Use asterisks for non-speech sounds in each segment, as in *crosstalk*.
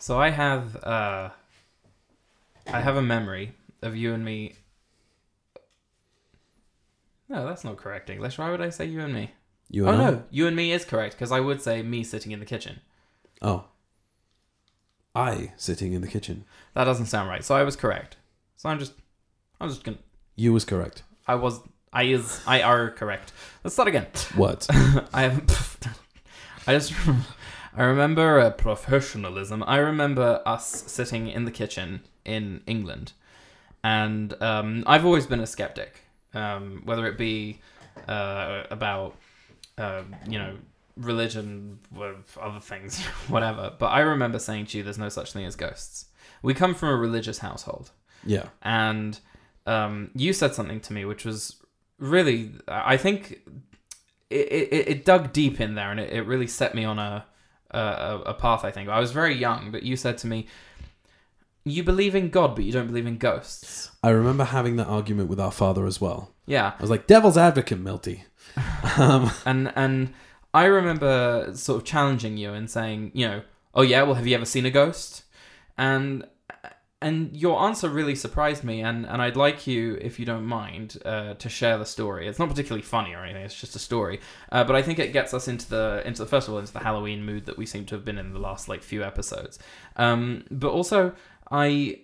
So I have uh I have a memory of you and me. No, that's not correct English. Why would I say you and me? You oh and I? no, you and me is correct because I would say me sitting in the kitchen. Oh. I sitting in the kitchen. That doesn't sound right. So I was correct. So I'm just I'm just gonna You was correct. I was I is I are correct. Let's start again. What? *laughs* I have *laughs* I just I remember uh, professionalism. I remember us sitting in the kitchen in England, and um, I've always been a skeptic, um, whether it be uh, about uh, you know religion, other things, *laughs* whatever. But I remember saying to you, "There's no such thing as ghosts." We come from a religious household yeah. and um, you said something to me which was really i think it, it, it dug deep in there and it, it really set me on a, a a path i think i was very young but you said to me you believe in god but you don't believe in ghosts I remember having that argument with our father as well. yeah I was like, devil's advocate, Milty. *laughs* Um, and and i remember sort of challenging you and saying you know oh yeah well have you ever seen a ghost and and your answer really surprised me and and i'd like you if you don't mind uh, to share the story it's not particularly funny or anything it's just a story uh, but i think it gets us into the into the first of all into the halloween mood that we seem to have been in the last like few episodes um but also i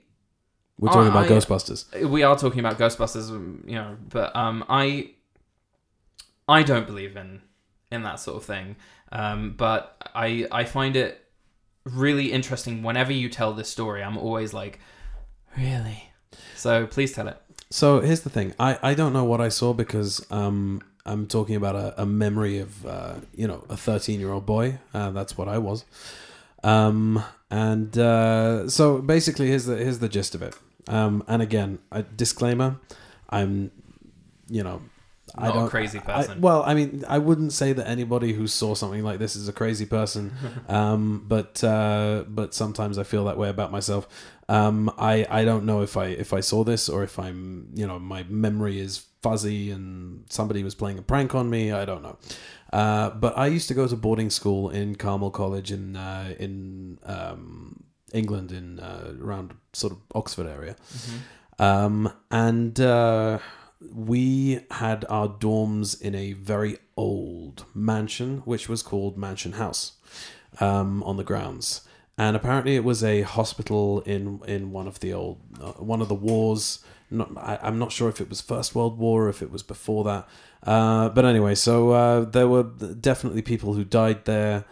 we're talking I- about I- Ghostbusters. we are talking about Ghostbusters, um, you know, but um, I I don't believe in in that sort of thing. Um, but I I find it really interesting whenever you tell this story. I'm always like, really. So please tell it. So here's the thing. I, I don't know what I saw because um, I'm talking about a, a memory of, uh, you know, a 13 year old boy. Uh, that's what I was. Um, and uh, so basically, here's the, here's the gist of it. Um, and again, a disclaimer I'm, you know, I Not a don't, crazy I- person. well, I mean, I wouldn't say that anybody who saw something like this is a crazy person, *laughs* um, but uh, but sometimes I feel that way about myself. Um, I I don't know if I if I saw this or if I'm you know my memory is fuzzy and somebody was playing a prank on me. I don't know. Uh, but I used to go to boarding school in Carmel College in uh, in um, England in uh, around sort of Oxford area. Um, and uh, we had our dorms in a very old mansion, which was called Mansion House, um, on the grounds. And apparently, it was a hospital in in one of the old uh, one of the wars. Not, I, I'm not sure if it was First World War or if it was before that. Uh, but anyway, so uh, there were definitely people who died there.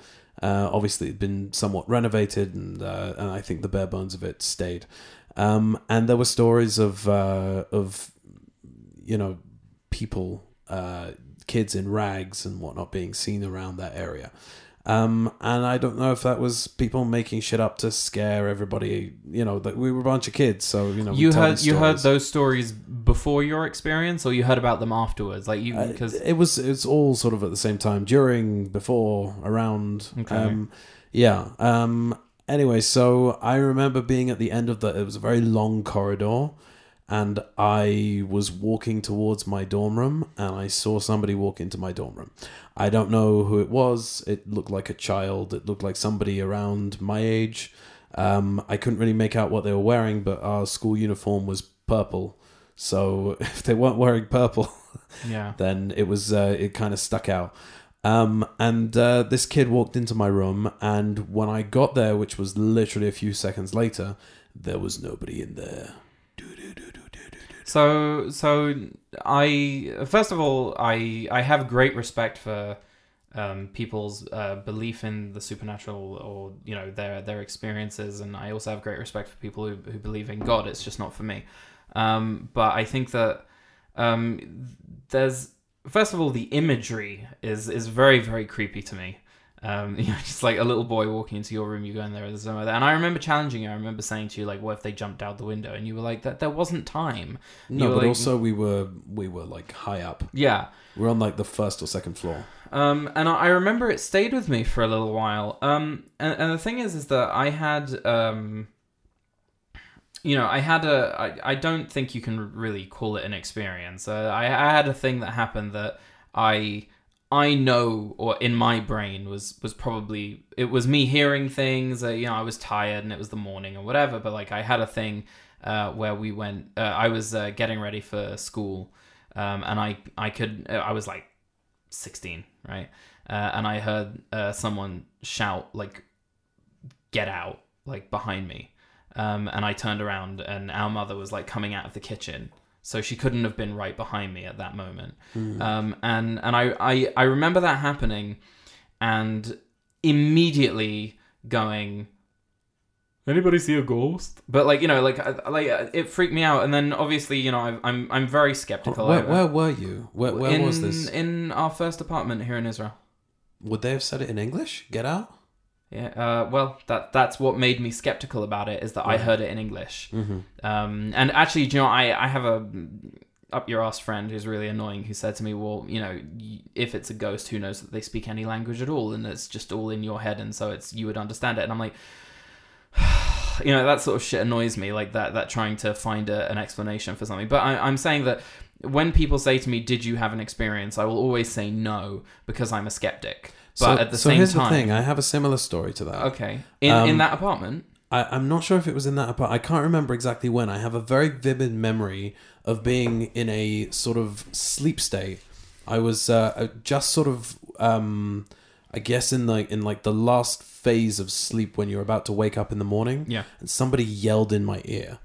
Uh, obviously, it'd been somewhat renovated, and uh, and I think the bare bones of it stayed. Um, and there were stories of uh, of you know people, uh, kids in rags and whatnot being seen around that area. Um, and I don't know if that was people making shit up to scare everybody. You know, that we were a bunch of kids, so you know. You heard you heard those stories before your experience, or you heard about them afterwards? Like you Uh, because it was it's all sort of at the same time during before around Okay. um yeah um anyway so i remember being at the end of the it was a very long corridor and i was walking towards my dorm room and i saw somebody walk into my dorm room i don't know who it was it looked like a child it looked like somebody around my age um i couldn't really make out what they were wearing but our school uniform was purple so *laughs* if they weren't wearing purple *laughs* yeah. then it was uh, it kind of stuck out. Um, and uh, this kid walked into my room, and when I got there, which was literally a few seconds later, there was nobody in there. So so I first of all I I have great respect for um, people's uh, belief in the supernatural or you know their their experiences, and I also have great respect for people who who believe in God. It's just not for me. Um, but I think that um, there's first of all the imagery is is very very creepy to me. Um, *laughs* you know, just like a little boy walking into your room, you go in there, there's nowhere there. And I remember challenging you. I remember saying to you, like, "What if they jumped out the window?" And you were like, "That there wasn't time." You No, but like- also we were we were like high up. Yeah. We are on like the first or second floor. Um, and I I remember it stayed with me for a little while. Um, and, and the thing is, is that I had, um, you know, I had a. I, I don't think you can really call it an experience. Uh, I, I had a thing that happened that I I know, or in my brain was was probably it was me hearing things. Uh, you know, I was tired and it was the morning or whatever. But like I had a thing uh, where we went. Uh, I was uh, getting ready for school, um, and I I could I was like sixteen, right? Uh, and I heard uh, someone shout like, "Get out!" like behind me. Um, and I turned around, and our mother was like coming out of the kitchen, so she couldn't have been right behind me at that moment. Um, and and I, I I remember that happening, and immediately going, anybody see a ghost? But like you know, like like uh, it freaked me out. And then obviously you know I, I'm I'm very skeptical. Where, where were you? Where, where in, was this? In our first apartment here in Israel. Would they have said it in English? Get out. Yeah. Uh, well, that that's what made me skeptical about it is that I heard it in English. Mm-hmm. Um, and actually, do you know, I, I have a up your ass friend who's really annoying who said to me, well, you know, if it's a ghost, who knows that they speak any language at all, and it's just all in your head, and so it's you would understand it. And I'm like, *sighs* you know, that sort of shit annoys me, like that that trying to find a, an explanation for something. But I, I'm saying that when people say to me, "Did you have an experience?" I will always say no because I'm a skeptic. But so, at the so same here's time, the thing. I have a similar story to that. okay, in in Um, that apartment. I, I'm not sure if it was in that apartment. I can't remember exactly when. I have a very vivid memory of being in a sort of sleep state. I was uh, just sort of, um, I guess, in like in like the last phase of sleep when you're about to wake up in the morning, Yeah. and somebody yelled in my ear.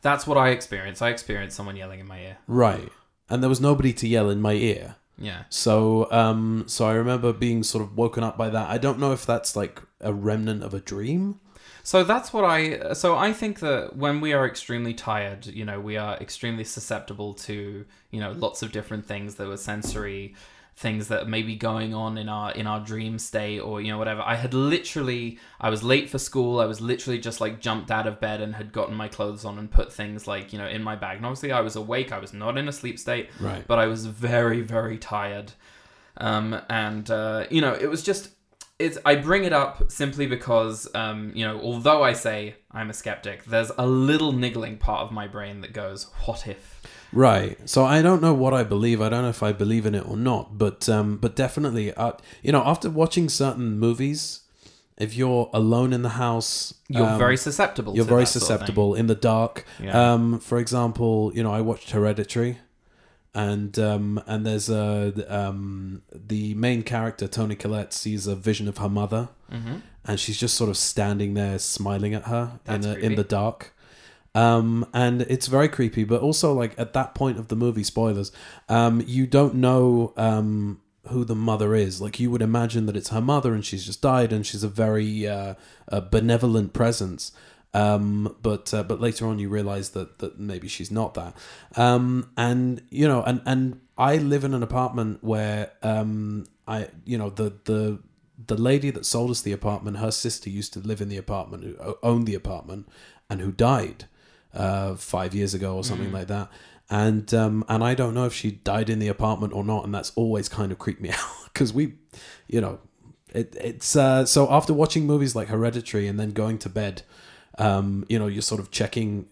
That's what I experienced. I experienced someone yelling in my ear. Right, and there was nobody to yell in my ear. Yeah. So, um, so I remember being sort of woken up by that. I don't know if that's like a remnant of a dream. So that's what I. So I think that when we are extremely tired, you know, we are extremely susceptible to you know lots of different things that were sensory things that may be going on in our in our dream state or you know whatever. I had literally i was late for school. I was literally just like jumped out of bed and had gotten my clothes on and put things like you know in my bag. And obviously i was awake. I was not in a sleep state Right. but i was very very tired. Um and uh you know it was just it's I bring it up simply because um, you know, although I say I'm a skeptic, there's a little niggling part of my brain that goes, "What if?" Right. So I don't know what I believe. I don't know if I believe in it or not. But um, but definitely, uh, you know, after watching certain movies, if you're alone in the house, You're um, very susceptible. you're to very that sort of susceptible in the dark. Yeah. Um, for example, you know, I watched Hereditary, and um, and there's a um, the main character Toni Collette sees a vision of her mother, hmm and she's just sort of standing there smiling at her That's in the, in the dark. Um, and it's very creepy, but also like at that point of the movie, spoilers, um, you don't know um, who the mother is. Like you would imagine that it's her mother, and she's just died, and she's a very uh, a benevolent presence. Um, but uh, but later on, you realize that that maybe she's not that. Um, and you know, and and I live in an apartment where um, I you know the the the lady that sold us the apartment, her sister used to live in the apartment, who owned the apartment, and who died uh, five years ago or something like that. And um, and I don't know if she died in the apartment or not, and that's always kind of creeped me *laughs* out because we, you know, it, it's uh, so after watching movies like Hereditary and then going to bed, um, you know, you're sort of checking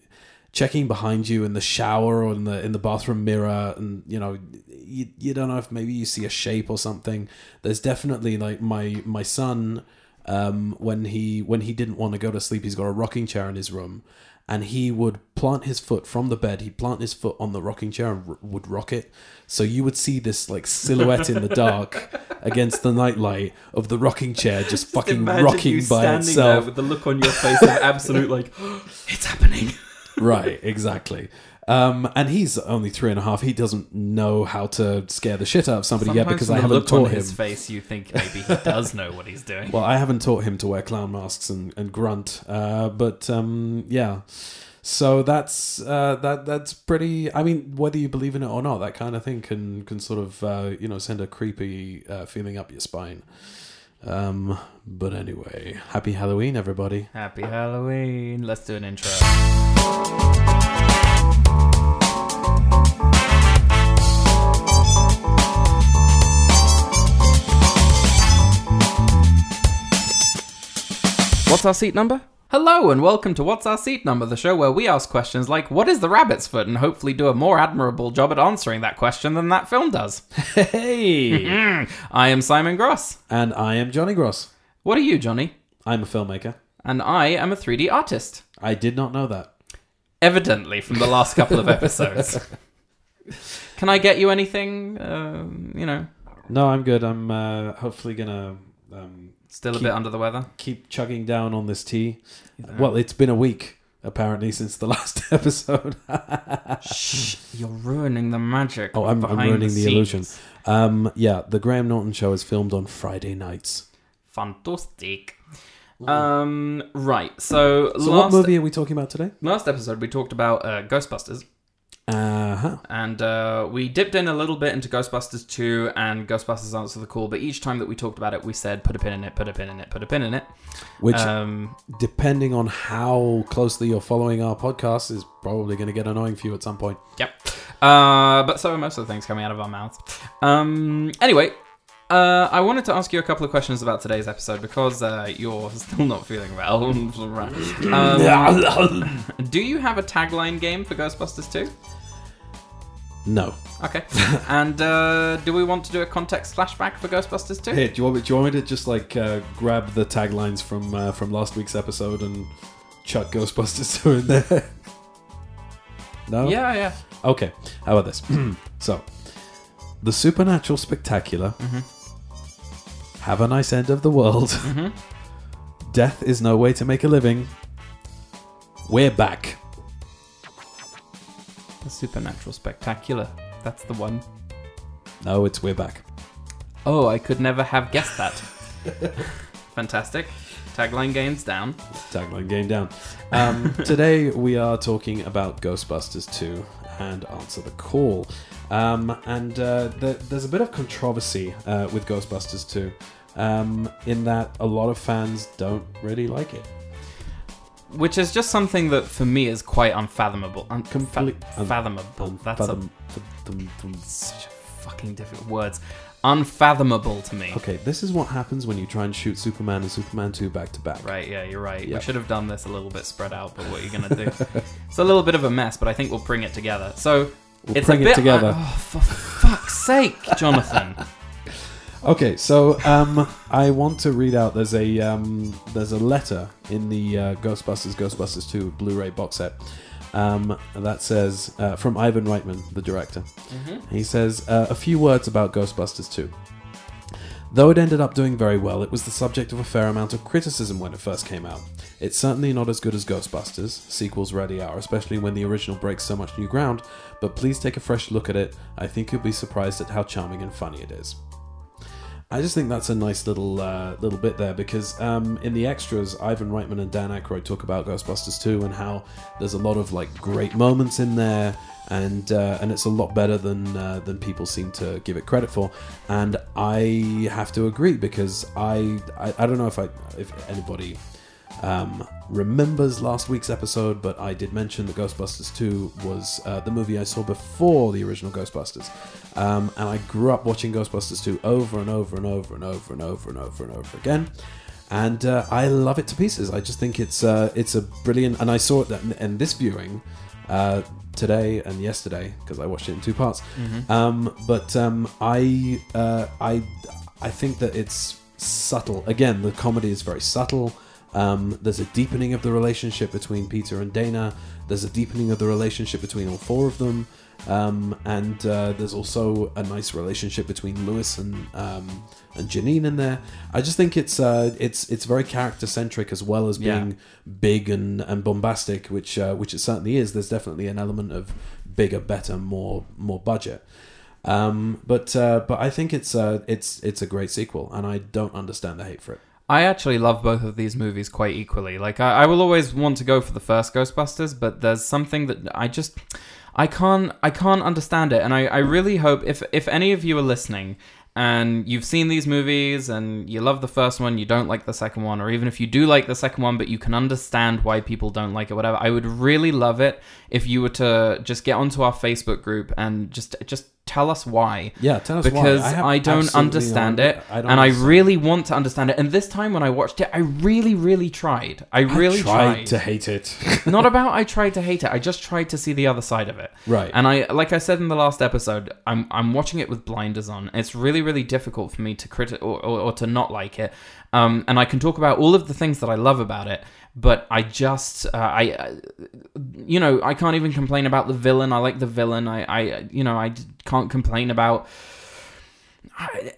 checking behind you in the shower or in the in the bathroom mirror and you know you, you don't know if maybe you see a shape or something. There's definitely like my my son um when he when he didn't want to go to sleep he's got a rocking chair in his room and he would plant his foot from the bed he'd plant his foot on the rocking chair and r- would rock it so you would see this like silhouette in the *laughs* dark against the nightlight of the rocking chair just fucking rocking by standing itself there with the look on your face of absolute like, *gasps* it's happening. *laughs* right, exactly. Um, and he's only three and a half. He doesn't know how to scare the shit out of somebody yet because I haven't look on taught him. his face, you think maybe he *laughs* does know what he's doing. Well, I haven't taught him to wear clown masks and, and grunt. Uh, but um, yeah, so that's uh, that that's pretty. I mean, whether you believe in it or not, that kind of thing can can sort of uh, you know send a creepy uh, feeling up your spine. Um, but anyway, happy Halloween, everybody. Happy Halloween. Let's do an intro. What's our seat number? Hello and welcome to What's Our Seat Number, the show where we ask questions like, What is the rabbit's foot? and hopefully do a more admirable job at answering that question than that film does. *laughs* Hey! Mm-hmm. I am Simon Gross. and I am Johnny Gross. What are you, Johnny? I'm a filmmaker. And I am a 3D artist. I did not know that. Evidently, from the last couple of episodes. *laughs* Can I get you anything? Um, you know, No, I'm good. I'm uh, hopefully gonna um, still a Keep- bit under the weather. keep chugging down on this tea. Well, it's been a week apparently since the *laughs* last episode. Shh, you're ruining the magic. Oh, I'm, I'm behind ruining the, scenes. illusion. Um, yeah, the Graham Norton show is filmed on Friday nights. Fantastic. Um, right. So, So, last what movie are we talking about today? last episode we talked about uh, Ghostbusters, Uh huh. and uh, we dipped in a little bit into Ghostbusters 2 and Ghostbusters Answer the Call. But each time that we talked about it, we said put a pin in it, put a pin in it, put a pin in it. Which, Um, depending on how closely you're following our podcast, is probably going to get annoying for you at some point. Yep. Uh, but so are most of the things coming out of our mouths. Um, anyway, uh, I wanted to ask you a couple of questions about today's episode because uh, you're *laughs* still not feeling well. *laughs* um, *coughs* do you have a tagline game for Ghostbusters 2? No. Okay. *laughs* and uh, do we want to do a context flashback for Ghostbusters 2? Hey, do you want me? Do you want me to just like uh, grab the taglines from uh, from last week's episode and chuck Ghostbusters two in there? no. Yeah, yeah. Okay. How about this? *clears throat* so, the supernatural spectacular. Have a nice end of the world. Death is no way to make a living. We're back. The Supernatural Spectacular. That's the one. No, it's we're back. Oh, I could never have guessed that. *laughs* Fantastic. Tagline games down. Tagline game down. Um, *laughs* today we are talking about Ghostbusters 2 and Answer the Call. Um, and uh, th- there's a bit of controversy uh, with Ghostbusters 2 um, in that a lot of fans don't really like it. Which is just something that for me is quite unfathomable. Un- Complete- fa- fathomable. That's Fathom- a, such a fucking difficult words. Unfathomable to me. Okay, this is what happens when you try and shoot Superman and Superman 2 back to back. Right, yeah, you're right. Yeah. We should have done this a little bit spread out, but what are you going to do? *laughs* it's a little bit of a mess, but I think we'll bring it together. So, We'll it's bring it bit, together. oh, for fuck's sake, *laughs* Jonathan. Okay, so um, I want to read out. There's a um, there's a letter in the uh, Ghostbusters Ghostbusters 2 Blu-ray box set um, that says uh, from Ivan Reitman, the director. He says uh, a few words about Ghostbusters 2. Though it ended up doing very well, it was the subject of a fair amount of criticism when it first came out. It's certainly not as good as Ghostbusters, sequels ready are, especially when the original breaks so much new ground, but please take a fresh look at it. I think you'll be surprised at how charming and funny it is. I just think that's a nice little uh, little bit there because um, in the extras, Ivan Reitman and Dan Aykroyd talk about Ghostbusters 2 and how there's a lot of like great moments in there, and uh, and it's a lot better than uh, than people seem to give it credit for. And I have to agree because I I, I don't know if I if anybody um, remembers last week's episode, but I did mention that Ghostbusters 2 was uh, the movie I saw before the original Ghostbusters. Um, and I grew up watching Ghostbusters 2 over and over and over and over and over and over and over again. And uh, I love it to pieces. I just think it's uh, it's a brilliant. And I saw it in, in this viewing uh, today and yesterday because I watched it in two parts. Um, but um, I uh, I I think that it's subtle. Again, the comedy is very subtle. Um, there's a deepening of the relationship between Peter and Dana. There's a deepening of the relationship between all four of them. Um, and uh, there's also a nice relationship between Louis and um, and Janine in there. I just think it's uh, it's it's very character centric as well as Yeah. being big and, and bombastic, which uh, which it certainly is. There's definitely an element of bigger, better, more more budget. Um, but uh, but I think it's uh, it's it's a great sequel, and I don't understand the hate for it. I actually love both of these movies quite equally. Like I, I will always want to go for the first Ghostbusters, but there's something that I just I can't I can't understand it. And I, I really hope if if any of you are listening and you've seen these movies and you love the first one, you don't like the second one, or even if you do like the second one but you can understand why people don't like it, whatever, I would really love it if you were to just get onto our Facebook group and just just tell us why. Yeah, tell us because why. have I, don't understand no- it, I don't and I really want to understand it. And this time when I watched it, I really, really tried. I really I tried, tried. to hate it. *laughs* Not about *laughs* I tried to hate it. I just tried to see the other side of it. right. And I, like I said in the last episode, I'm I'm watching it with blinders on. It's really really difficult for me to critic or, or, or to not like it. Um, and I can talk about all of the things that I love about it, but I just uh, I, uh, you know, I can't even complain about the villain. I like the villain. I I you know I can't complain about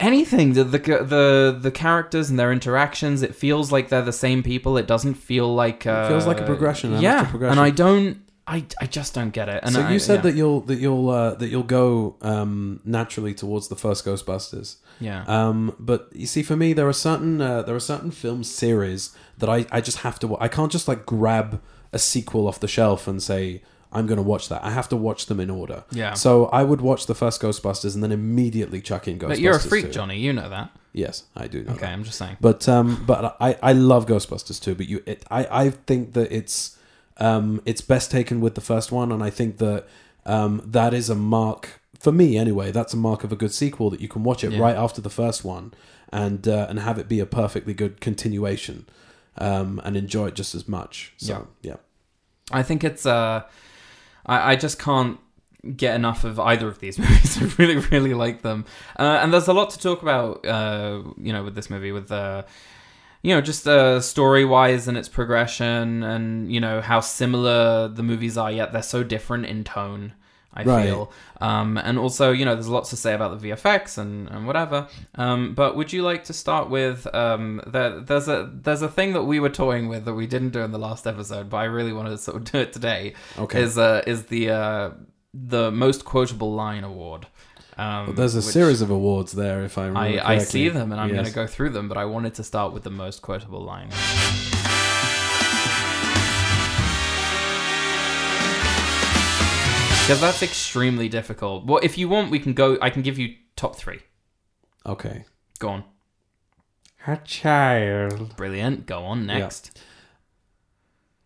anything the, the the the characters and their interactions it feels like they're the same people it doesn't feel like uh, feels like a progression, yeah extra progression. and i don't i i just don't get it and so I- you said yeah. that you'll that you'll uh, that you'll go um, naturally towards the first Ghostbusters. yeah Um, but you see, for me, there are certain uh, there are certain film series that I, I just have to. I can't just like grab a sequel off the shelf and say I'm going to watch that. I have to watch them in order. Yeah. So I would watch the first Ghostbusters and then immediately chuck in Ghostbusters. but you're a freak 2. johnny you know that Yes, I do know. okay that. i'm just saying But um, but I, I love Ghostbusters too. But you, it, I I think that it's um, it's best taken with the first one, and I think that um, that is a mark for me anyway. That's a mark of a good sequel that you can watch it Yeah. right after the first one, and uh, and have it be a perfectly good continuation, um, and enjoy it just as much. So yeah, I think it's uh, I, I just can't get enough of either of these *laughs* movies. I really, really like them, uh, and there's a lot to talk about. Uh, you know, with this movie, with uh, you know, just uh, story wise and its progression, and you know how similar the movies are, yet they're so different in tone. I Right. feel, um, and also you know, there's lots to say about the VFX and, and whatever. Um, but would you like to start with um, there, there's a there's a thing that we were toying with that we didn't do in the last episode, but I really want to sort of do it today. Okay. is uh, is the uh, the most quotable line award. Um, There's a series of awards there, if I remember I, I see them and I'm going to go through them, but I wanted to start with the most quotable line. Because that's extremely difficult. Well, if you want, we can go. I can give you top three. Okay. Go on. A child. Brilliant. Go on next.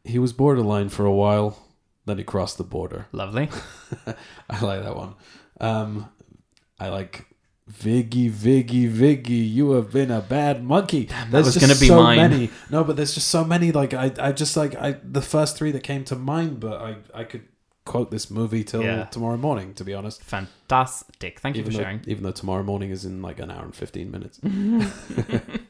He was borderline for a while, then he crossed the border. Lovely. *laughs* I like that one. Um, I like Viggy, Viggy, Viggy. You have been a bad monkey. that there's was gonna be so mine. many. No, but there's just so many. Like I, I just like I the first three that came to mind, but I, I could quote this movie till Yeah. tomorrow morning. To be honest, Fantastic. Thank you even for though, sharing. even though tomorrow morning is in like an hour and fifteen minutes. *laughs* *laughs*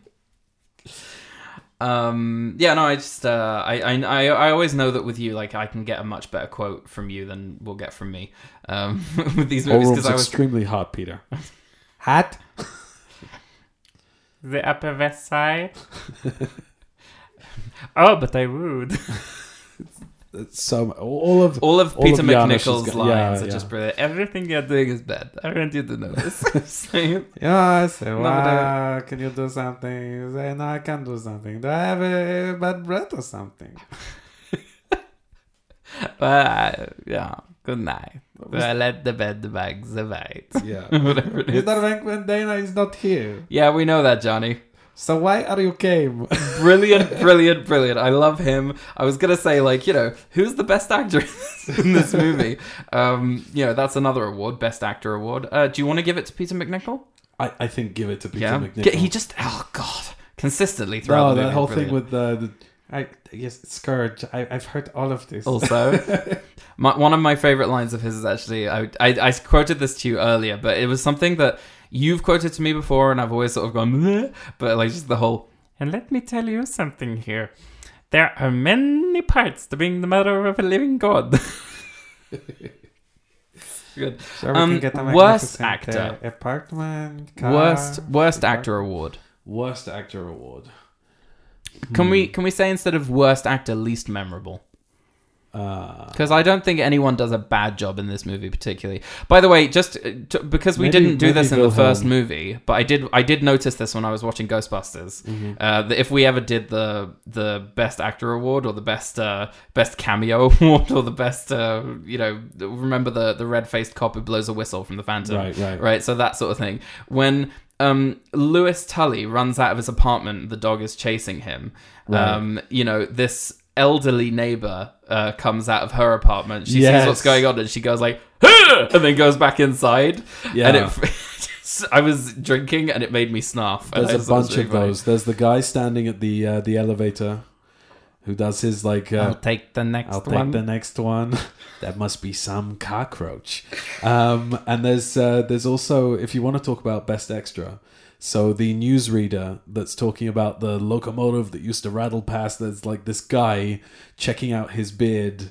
Um, yeah, no, I just, uh, I, I, I, I always know that with you, like, I can get a much better quote from you than we'll get from me, um, *laughs* with these All movies, room's because I was, extremely hot, Peter. *laughs* Hat. the Upper West Side. *laughs* oh, but I would. So all of all of all Peter of go- yeah, lines are yeah. just brilliant. Everything you're doing is bad. I want you to know this. Yes, but uh, can you do something? Say, no, I can't do something. Do I have a bad breath or something? *laughs* but, uh, yeah, good night. I let the bed bugs bite. yeah. *laughs* Whatever it is. Mr. Frank when Dana is not here. Yeah, we know that, Johnny. So why are you came? brilliant, brilliant, brilliant. I love him. I was gonna say, like, you know, who's the best actor *laughs* in this movie? Um, you know, that's another award, best actor award. Uh, do you want to give it to Peter MacNicol? I, I think give it to Peter yeah, MacNicol. He just, oh god, consistently throughout no, the that whole brilliant. thing with the, the I yes, Scourge. I, I've heard all of this. also. *laughs* my, one of my favorite lines of his is actually I, I I quoted this to you earlier, but it was something that you've quoted to me before, and I've always sort of gone, "Meh," but like just the whole And let me tell you something here. There are many parts to being the mother of a living God. *laughs* good So we Um, can get a worst actor. uh, apartment, car, worst worst car. actor award. worst actor award. Can we can we say instead of worst actor, least memorable? Uh, Because I don't think anyone does a bad job in this movie particularly. By the way, just uh, t- because we Maybe- didn't do this in the first movie, but I did I did notice this when I was watching Ghostbusters. mhm. Uh, that if we ever did the the best actor award or the best uh, best cameo *laughs* award or the best uh, you know remember the the red faced cop who blows a whistle from the Phantom Right, right. right so that sort of thing when um, Louis Tully runs out of his apartment the dog is chasing him Right. um, you know this elderly neighbor uh, comes out of her apartment she sees what's going on and she goes like "Huh!" and then goes back inside. Yeah. And it, *laughs* I was drinking and it made me snarf. There's a thought it was bunch really of funny. those. There's the guy standing at the uh, the elevator who does his like. Uh, I'll take the next I'll take one. the next one. *laughs* that must be some cockroach. Um, and there's uh, there's also if you want to talk about best extra. So the newsreader that's talking about the locomotive that used to rattle past. There's like this guy checking out his beard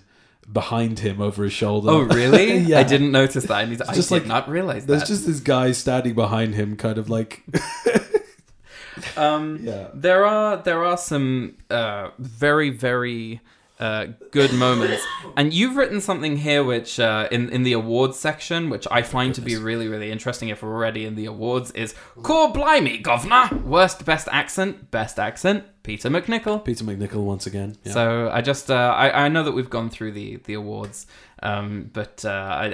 behind him over his shoulder. Oh really? *laughs* Yeah. I didn't notice that. I, need to, I just did like- not realize that. There's that. just this guy standing behind him, kind of like *laughs* um, yeah. There are there are some uh, very very uh, good moments, and you've written something here which uh, in in the awards section, which I find to be really really interesting. If we're already in the awards, is "Cor Blimey, Governor, worst best accent, best accent, Peter MacNicol. Peter MacNicol once again. Yeah. So I just uh, I, I know that we've gone through the the awards, um, but uh,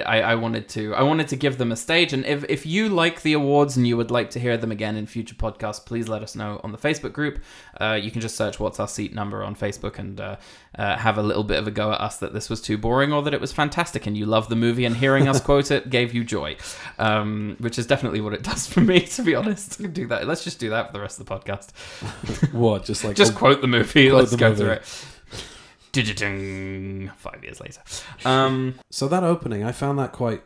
I, I wanted to I wanted to give them a stage. And if if you like the awards and you would like to hear them again in future podcasts, please let us know on the Facebook group. Uh, you can just search "What's Our Seat Number" on Facebook and uh, uh, have a little bit of a go at us that this was too boring or that it was fantastic and you love the movie and hearing us *laughs* quote it gave you joy, um, which is definitely what it does for me. To be honest, *laughs* do that. Let's just do that for the rest of the podcast. what? Just *laughs* like Just quote the movie. quote Let's the go movie. through it. Five years later. *laughs* Um, so that opening, I found that quite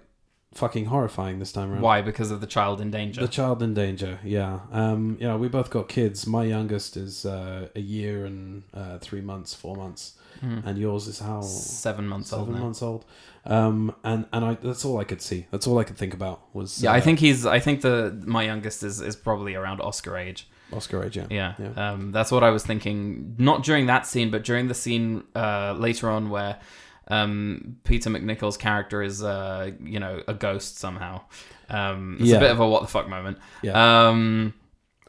fucking horrifying this time around. why? Because of the child in danger. The child in danger, yeah. Um, you know, we both got kids. My youngest is uh, a year and uh, three months, four months, Hmm. and yours is how Seven months seven old now. months old. Um, and and I that's all I could see. That's all I could think about was Yeah, I uh, think he's. I think the my youngest is is probably around Oscar age. Oscar. Yeah, Yeah, Yeah. Um, that's what I was thinking. Not during that scene, but during the scene uh, later on where um, Peter MacNicol's character is, uh, you know, a ghost somehow. Um, it's Yeah. a bit of a what the fuck moment. Yeah. Um,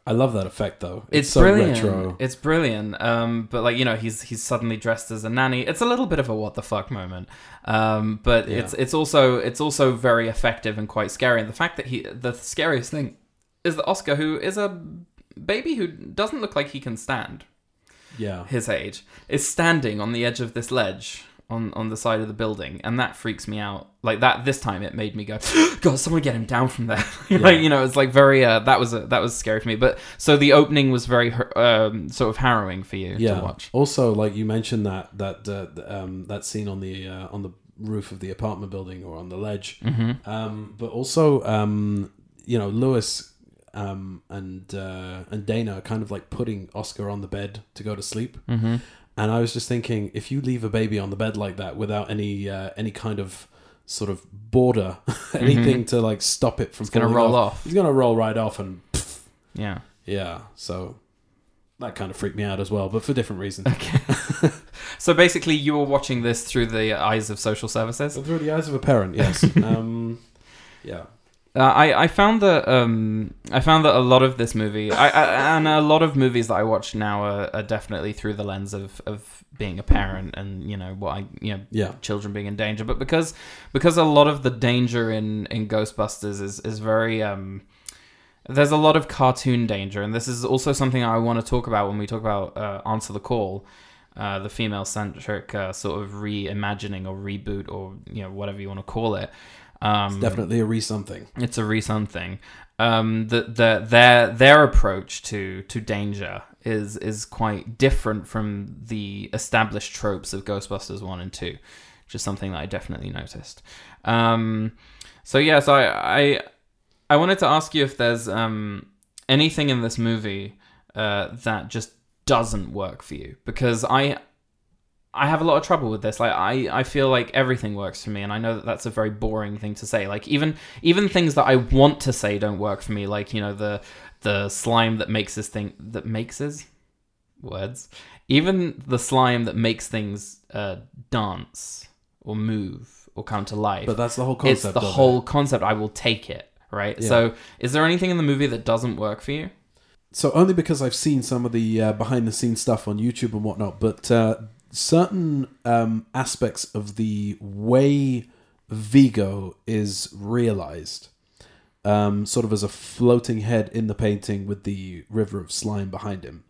I love that effect though. it's, so brilliant. retro. It's brilliant. Um, but like you know, he's he's suddenly dressed as a nanny. It's a little bit of a what the fuck moment. Um, but Yeah. it's it's also it's also very effective and quite scary. And the fact that he the scariest thing is that Oscar, who is a baby who doesn't look like he can stand Yeah, his age, is standing on the edge of this ledge. On, on the side of the building and that freaks me out like that this time it made me go *gasps* god someone get him down from there *laughs* like you know it's like very uh, that was a, that was scary for me but so the opening was very um, sort of harrowing for you yeah. to watch Also, like you mentioned that that uh, um, that scene on the uh, on the roof of the apartment building or on the ledge. mm-hmm. Um, but also, um, you know, Louis um, and uh, and Dana are kind of like putting Oscar on the bed to go to sleep. Mm-hmm. And I was just thinking, if you leave a baby on the bed like that without any uh, any kind of sort of border, *laughs* anything to like stop it from Mm-hmm. it's gonna roll off, he's gonna roll right off and pff, yeah yeah. So that kind of freaked me out as well, but for different reasons. *laughs* *laughs* so basically you were watching this through the eyes of social services So through the eyes of a parent, yes. um, yeah. Uh, I I found that um I found that a lot of this movie I, I and a lot of movies that I watch now are, are definitely through the lens of of being a parent and you know what I you know Yeah. children being in danger. But because because a lot of the danger in in Ghostbusters is is very um there's a lot of cartoon danger. And this is also something I want to talk about when we talk about uh, answer the call uh, the female centric uh, sort of reimagining or reboot or you know whatever you want to call it um Definitely a re something. it's a re something. Um, the, the their their approach to to danger is is quite different from the established tropes of Ghostbusters one and two, which is something that I definitely noticed. Um, so yeah, so I, I I wanted to ask you if there's um anything in this movie uh, that just doesn't work for you because I I have a lot of trouble with this. Like I, I feel like everything works for me, and I know that that's a very boring thing to say. Like even even things that I want to say don't work for me. Like you know the the slime that makes this thing that makes his words. Even the slime that makes things uh, dance or move or come to life. But that's the whole concept. it's the whole It. concept. I will take it. Right. Yeah. So is there anything in the movie that doesn't work for you? So only because I've seen some of the uh, behind the scenes stuff on YouTube and whatnot, but uh, certain um, aspects of the way Vigo is realized, um, sort of as a floating head in the painting with the river of slime behind him.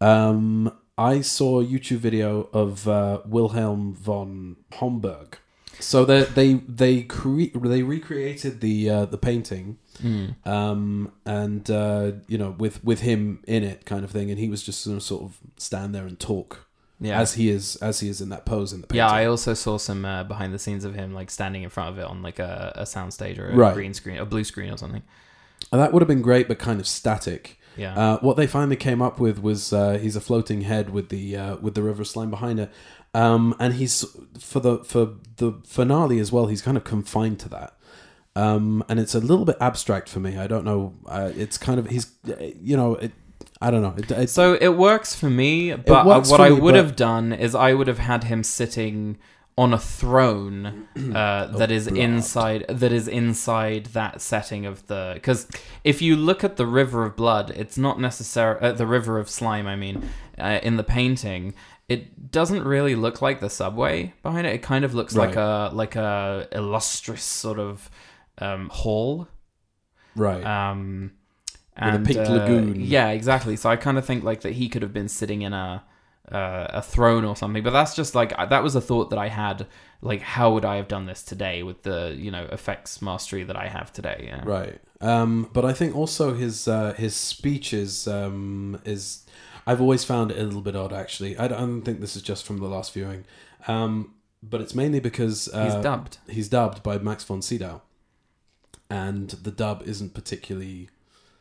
Um, I saw a YouTube video of uh, Wilhelm von Homburg. So they they they cre- they recreated the uh, the painting, Mm. um, and uh, you know with with him in it, kind of thing, and he was just gonna sort of stand there and talk Yeah. as he is as he is in that pose in the painting. yeah, I also saw some uh, behind the scenes of him like standing in front of it on like a, a soundstage or a Right. green screen, a blue screen or something. And that would have been great, but kind of static. Yeah. Uh, what they finally came up with was uh, he's a floating head with the uh, with the river slime behind it, um, and he's for the for the finale as well. He's kind of confined to that, um, and it's a little bit abstract for me. I don't know. Uh, it's kind of he's you know it, I don't know. It, it's, So it works for me, but uh, what for I would have done is I would have had him sitting on a throne uh, *clears throat* that is inside that is inside that setting of the because if you look at the river of blood, it's not necessary uh, the river of slime. I mean, uh, in the painting, it doesn't really look like the subway behind it. It kind of looks like a like a illustrious sort of um, hall. right. Um, With a pink uh, lagoon. Yeah, exactly. So I kind of think like that he could have been sitting in a uh, a throne or something. But that's just like that was a thought that I had. Like, how would I have done this today with the you know effects mastery that I have today? Yeah. Right. Um, but I think also his uh, his speech is um, is I've always found it a little bit odd. Actually, I don't, I don't think this is just from the last viewing, um, but it's mainly because uh, He's dubbed. He's dubbed by Max von Sydow, and the dub isn't particularly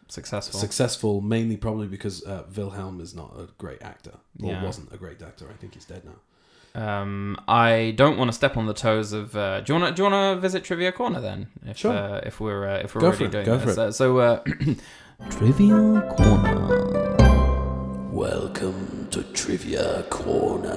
Successful. successful. Mainly probably because uh, Wilhelm is not a great actor, or Yeah. wasn't a great actor. I think he's dead now. Um, I don't want to step on the toes of. Uh, do you want to? Do you want to visit Trivia Corner then? If, Sure. Uh, if we're uh, if we're Go already for it, doing go this. for it. Uh, so uh, *clears throat* Trivia Corner. Welcome to Trivia Corner,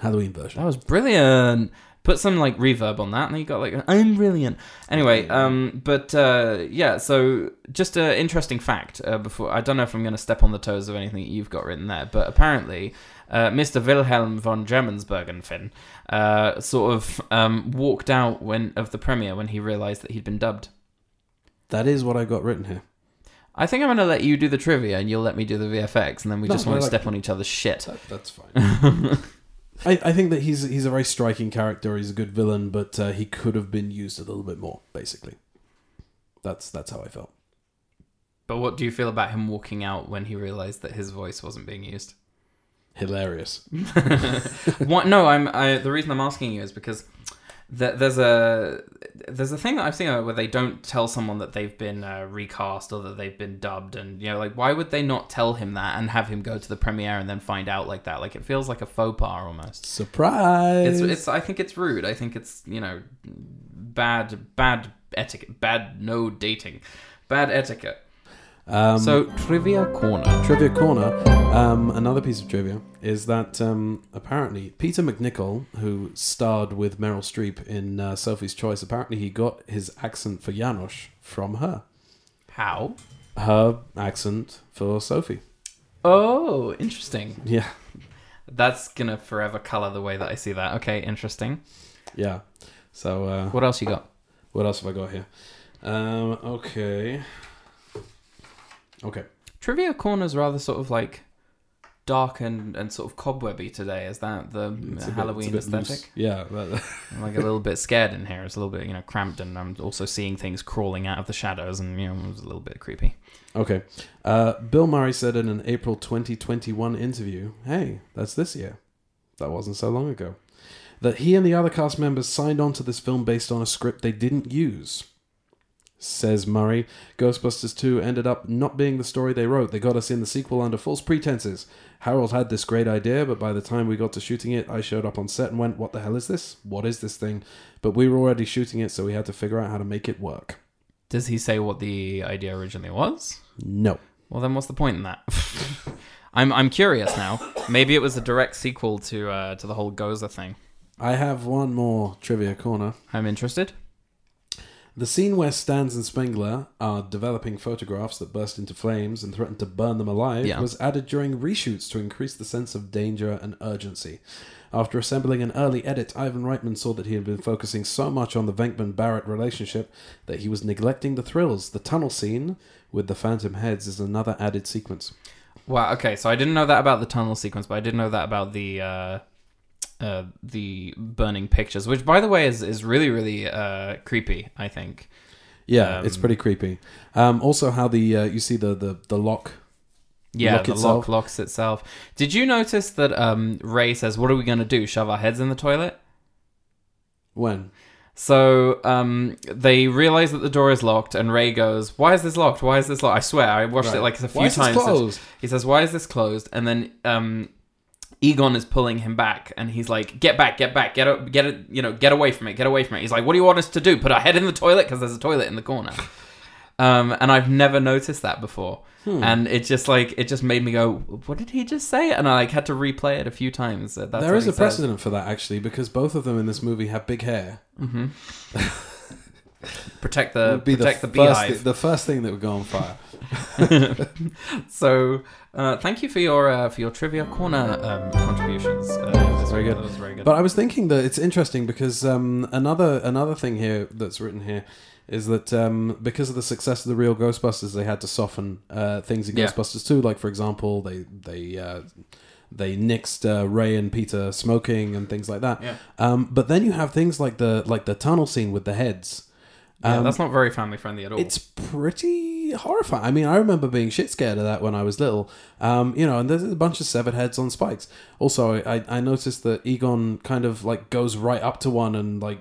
Halloween version. That was brilliant. Put some like reverb on that, and you got like I'm brilliant. Anyway, um, but uh, yeah. So just an interesting fact. Uh, before I don't know if I'm going to step on the toes of anything that you've got written there, but apparently, uh, Mr. Wilhelm von Germansbergenfin uh, sort of um, walked out when of the premiere when he realised that he'd been dubbed. That is what I got written here. I think I'm going to let you do the trivia, and you'll let me do the VFX, and then we No, just I won't like step on each other's shit. That, that's fine. *laughs* I, I think that he's he's a very striking character. He's a good villain, but uh, he could have been used a little bit more. Basically, that's that's how I felt. But what do you feel about him walking out when he realised that his voice wasn't being used? Hilarious. *laughs* what? No, I'm. I, the reason I'm asking you is because th- there's a there's a thing that I've seen where they don't tell someone that they've been uh, recast or that they've been dubbed, and you know, like why would they not tell him that and have him go to the premiere and then find out like that? Like it feels like a faux pas almost. Surprise! It's it's. I think it's rude. I think it's you know bad bad etiquette, bad no dating, bad etiquette. Um, So trivia corner. trivia corner. Um, another piece of trivia is that um, apparently Peter MacNicol, who starred with Meryl Streep in uh, Sophie's Choice, apparently he got his accent for Janosz from her. How? Her accent for Sophie. Oh, interesting. Yeah, That's gonna forever color the way that I see that. Okay, interesting. yeah. So uh, What else you got? What else have I got here? Um, okay. Okay. Trivia corner's rather sort of like dark and, and sort of cobwebby today. Is that the It's bit- Halloween bit loose. aesthetic? Yeah. that- *laughs* I'm like a little bit scared in here. It's a little bit you know cramped, and I'm also seeing things crawling out of the shadows, and you know it was a little bit creepy. okay. Uh, Bill Murray said in an April 2021 interview, hey, that's this year. That wasn't so long ago. That he and the other cast members signed on to this film based on a script they didn't use. Says Murray, Ghostbusters 2 ended up not being the story they wrote. They got us in the sequel under false pretenses. Harold had this great idea, but by the time we got to shooting it, I showed up on set and went, What the hell is this? What is this thing? But we were already shooting it, so we had to figure out how to make it work. Does he say what the idea originally was? No. Well, then what's the point in that? *laughs* I'm I'm curious now. Maybe it was a direct sequel to uh, to the whole Gozer thing. I have one more trivia corner. I'm interested. The scene where Stantz and Spengler are developing photographs that burst into flames and threaten to burn them alive Yeah. was added during reshoots to increase the sense of danger and urgency. After assembling an early edit, Ivan Reitman saw that he had been focusing so much on the Venkman Barrett relationship that he was neglecting the thrills. The tunnel scene with the Phantom Heads is another added sequence. Wow. Okay, so I didn't know that about the tunnel sequence, but I did know that about the uh, uh, the burning pictures, which by the way is is really really uh, creepy. I think. Yeah, Um, it's pretty creepy. Um, also, how the uh, you see the the the lock. Yeah, lock the itself. lock locks itself. Did you notice that um, Ray says, "What are we gonna do? Shove our heads in the toilet?" When So um, they realize that the door is locked, and Ray goes, "Why is this locked? Why is this locked?" I swear, I watched it like a few Why is this times. closed? He says, "Why is this closed?" And then um, Egon is pulling him back, and he's like, "Get back, get back, get it, get it, you know, get away from it, get away from it." He's like, "What do you want us to do? Put our head in the toilet because there's a toilet in the corner." *laughs* Um, and I've never noticed that before, Hmm. and it just like it just made me go, "What did he just say?" And I like had to replay it a few times. That's there is a says. precedent for that actually, because both of them in this movie have big hair. hmm *laughs* protect the protect the, first beehive. thi- the first thing that would go on fire. *laughs* so, uh, thank you for your uh, for your trivia corner um, contributions. Uh, that was Very good. That was very good. But I was thinking that it's interesting because um, another another thing here that's written here is that um, because of the success of the real Ghostbusters, they had to soften uh, things in Yeah. Ghostbusters too. Like for example, they they uh, they nixed uh, Ray and Peter smoking and things like that. yeah, Um, but then you have things like the like the tunnel scene with the heads. yeah Um, that's not very family friendly at all. It's pretty horrifying. I mean, I remember being shit scared of that when I was little. Um, you know, and there's a bunch of severed heads on spikes. Also, I, I noticed that Egon kind of like goes right up to one and like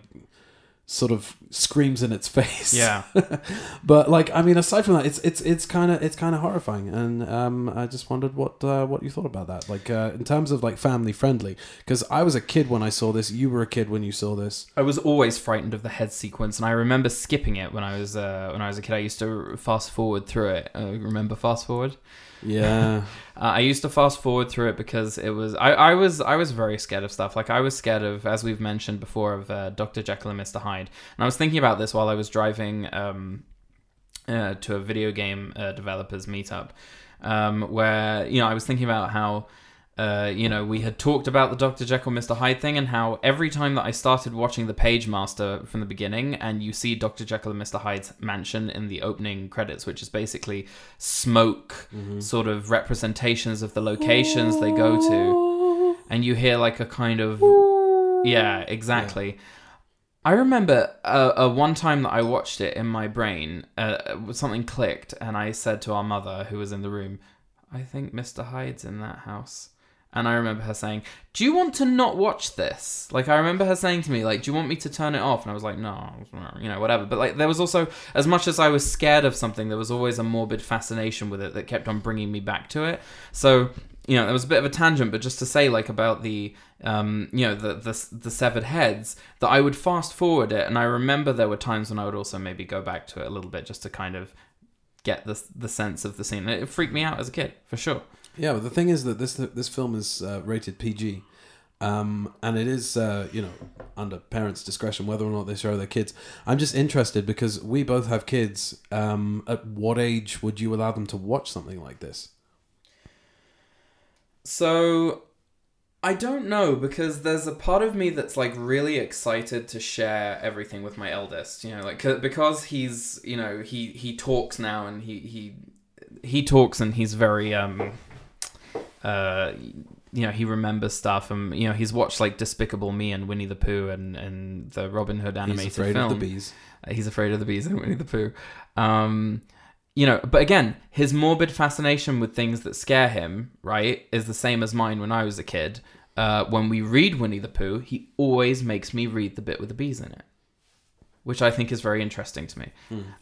sort of screams in its *laughs* face. yeah, *laughs* but like, I mean, aside from that, it's it's it's kind of it's kind of horrifying. And um, I just wondered what uh, what you thought about that. Like uh, in terms of like family friendly, because I was a kid when I saw this. You were a kid when you saw this. I was always frightened of the head sequence, and I remember skipping it when I was uh, when I was a kid. I used to fast forward through it. Uh, remember fast forward? Yeah. *laughs* Uh, I used to fast forward through it because it was I, I was I was very scared of stuff. Like I was scared of, as we've mentioned before, of uh, Doctor Jekyll and Mister Hyde. And I was thinking about this while I was driving um, uh, to a video game uh, developers meetup, um, where you know I was thinking about how. Uh, you know, we had talked about the Dr. Jekyll, Mr. Hyde thing, and how every time that I started watching the Pagemaster from the beginning, and you see Dr. Jekyll and Mr. Hyde's mansion in the opening credits, which is basically smoke sort of representations of the locations they go to, and you hear like a kind of yeah, exactly. I remember uh, uh, one time that I watched it in my brain, uh, something clicked, and I said to our mother, who was in the room, "I think Mr. Hyde's in that house." And I remember her saying, "Do you want to not watch this?" Like I remember her saying to me, "Like, do you want me to turn it off?" And I was like, "No, you know, whatever." But like, there was also, as much as I was scared of something, there was always a morbid fascination with it that kept on bringing me back to it. So you know, there was a bit of a tangent, but just to say, like, about the, um, you know, the, the the severed heads, that I would fast forward it, and I remember there were times when I would also maybe go back to it a little bit just to kind of get the the sense of the scene. It freaked me out as a kid, for sure. Yeah, but the thing is that this this film is uh, rated PG, um, and it is uh, you know under parents' discretion whether or not they show their kids. I'm just interested because we both have kids. Um, at what age would you allow them to watch something like this? So I don't know because there's a part of me that's like really excited to share everything with my eldest. You know, like 'cause- because he's you know he he talks now and he he he talks and he's very um uh you know he remembers stuff and you know he's watched like Despicable Me and Winnie the Pooh and and the Robin Hood animated He's afraid film. of the bees. Uh, He's afraid of the bees and *laughs* Winnie the Pooh. Um, you know, but again, his morbid fascination with things that scare him, right, is the same as mine when I was a kid. Uh, when we read Winnie the Pooh, he always makes me read the bit with the bees in it, which I think is very interesting to me.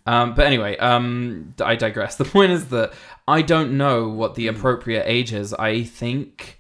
Um, but anyway, um, I digress. *laughs* The point is that I don't know what the appropriate age is. I think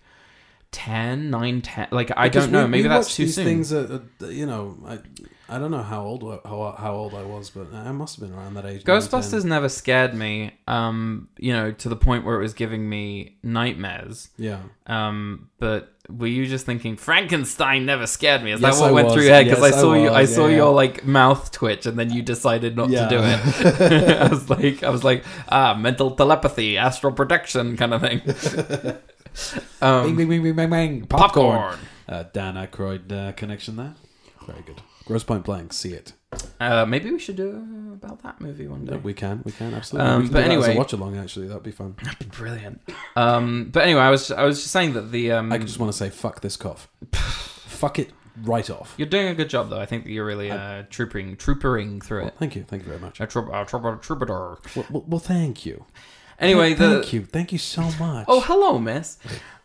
10, 9, 10. Like, I Because don't know. we- Maybe we that's too these soon. Things at, at, you know, I I don't know how old how, how old I was, but I must have been around that age. Ghostbusters 10. never scared me, um, you know, to the point where it was giving me nightmares. Yeah. Um, but were you just thinking Frankenstein never scared me? Is Yes, that what I went was. through your head? Because Yes, I I saw you, I saw Yeah, your like mouth twitch, and then you decided not Yeah. to do it. *laughs* I was like, I was like, ah, mental telepathy, astral projection, kind of thing. *laughs* um, bing, bing, bing, bing, bang, bang. popcorn. Uh, Dan Aykroyd uh, connection there. Very good. Grosse Pointe Blank. See it. Uh, maybe we should do about that movie one day. We can. We can absolutely. Um, we can but do that as a anyway- watch along. Actually, that'd be fun. *laughs* That'd be brilliant. Um, but anyway, I was I was just saying that the um, I just want to say, fuck this cough. *sighs* fuck it right off. You're doing a good job, though. I think that you're really uh, troopering, troopering through Well, it. thank you, thank you very much. A troop, a troop, a troubadour. Well, well, well, thank you. Anyway, the thank you, thank you so much. Oh, hello, miss.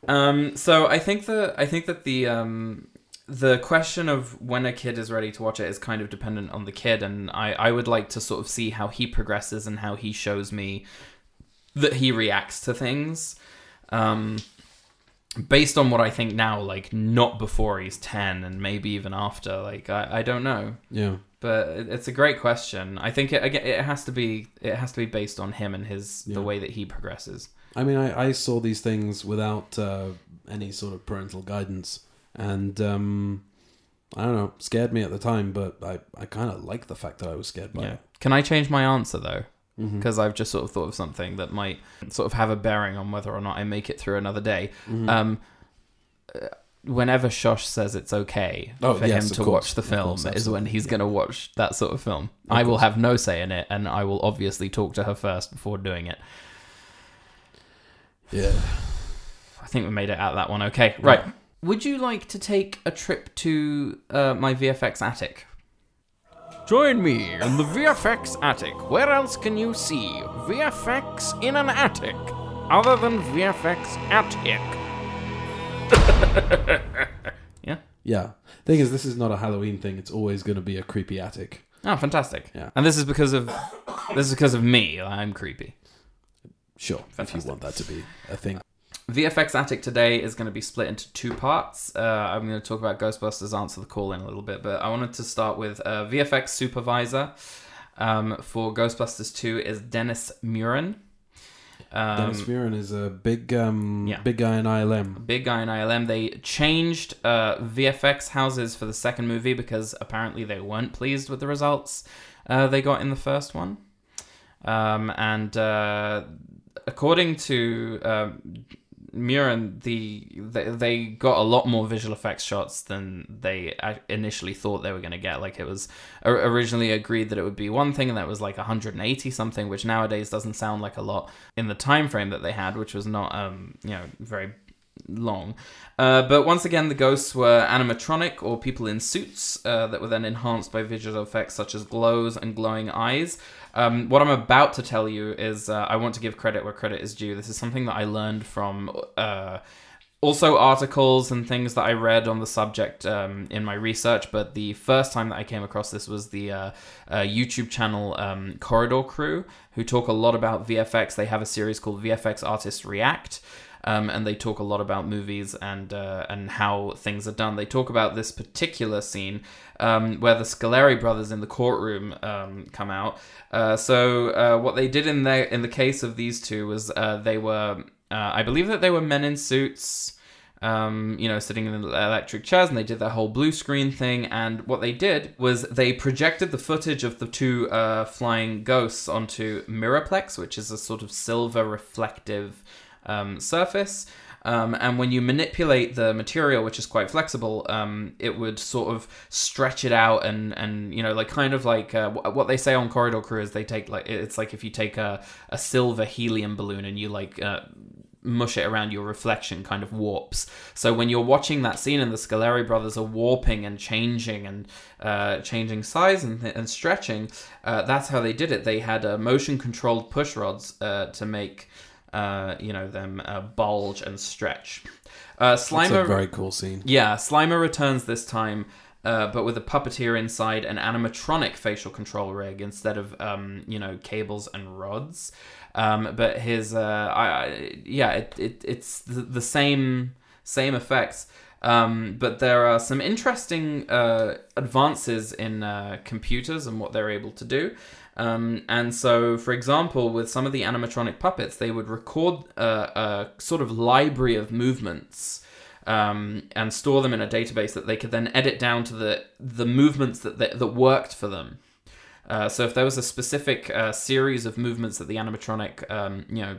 Um, so I think that I think that the um, the question of when a kid is ready to watch it is kind of dependent on the kid, and I, I would like to sort of see how he progresses and how he shows me that he reacts to things. Um, based on what I think now, like not before he's ten, and maybe even after. Like I, I don't know yeah. but it- it's a great question. I think it again it has to be it has to be based on him and his Yeah. the way that he progresses. I mean, I, I saw these things without uh, any sort of parental guidance, and um, I don't know, scared me at the time, but I, I kind of like the fact that I was scared by Yeah. it. Can I change my answer though? Because I've just sort of thought of something that might sort of have a bearing on whether or not I make it through another day. Mhm. Um, uh, whenever Shosh says it's okay Oh, for yes, him to course. watch the film, course, is when he's yeah. going to watch that sort of film. Of I will have no say in it, and I will obviously talk to her first before doing it. yeah. I think we made it out of that one okay. Right. Would you like to take a trip to uh, my VFX attic? Join me in the VFX attic. Where else can you see VFX in an attic other than VFX attic? *laughs* Yeah. Yeah. Thing is, this is not a Halloween thing. It's always going to be a creepy attic. Oh, fantastic. Yeah. And this is because of this is because of me. I'm creepy. Sure, Fantastic. if you want that to be a thing. VFX Attic today is going to be split into two parts. Uh, I'm going to talk about Ghostbusters Answer the Call in a little bit, but I wanted to start with uh, VFX supervisor um, for Ghostbusters 2 is Dennis Muren. Um, Dennis Muren is a big, um, yeah. big guy in ILM. big guy in ILM. They changed uh, VFX houses for the second movie because apparently they weren't pleased with the results uh, they got in the first one. Um, and uh, according to um, Muren, the they, got a lot more visual effects shots than they initially thought they were going to get. Like it was originally agreed that it would be one thing, and that was like 180 something, which nowadays doesn't sound like a lot in the time frame that they had, which was not um you know very long. Uh, but once again, the ghosts were animatronic or people in suits uh, that were then enhanced by visual effects such as glows and glowing eyes. Um, what I'm about to tell you is uh, I want to give credit where credit is due. This is something that I learned from. Uh, also articles and things that I read on the subject um, in my research, but the first time that I came across this was the uh, uh, YouTube channel um, Corridor Crew, who talk a lot about VFX. They have a series called VFX Artists React, um, and they talk a lot about movies and uh, and how things are done. They talk about this particular scene um, where the Scaleri brothers in the courtroom um, come out. Uh, so uh, what they did in the in the case of these two was uh, they were uh, I believe that they were men in suits. Um, you know, sitting in electric chairs, and they did that whole blue screen thing. And what they did was they projected the footage of the two uh, flying ghosts onto Mirrorplex, which is a sort of silver reflective um, surface. Um, and when you manipulate the material, which is quite flexible, um, it would sort of stretch it out and, and you know, like kind of like uh, wh- what they say on Corridor Crew is they take like it's like if you take a, a silver helium balloon and you like uh, mush it around your reflection kind of warps. So when you're watching that scene and the Scaleri brothers are warping and changing and uh, changing size and, and stretching, uh, that's how they did it. They had uh, motion controlled push rods uh, to make uh, you know them uh, bulge and stretch. Uh, It's a very cool scene. yeah, Slimer returns this time. Uh, but with a puppeteer inside an animatronic facial control rig instead of um, you know cables and rods. Um, but his uh, I, I yeah it, it it's the, the same same effects. Um, but there are some interesting uh, advances in uh, computers and what they're able to do. Um, and so, for example, with some of the animatronic puppets, they would record uh, a sort of library of movements um, and store them in a database that they could then edit down to the the movements that that, that worked for them. Uh, so if there was a specific uh, series of movements that the animatronic, um, you know,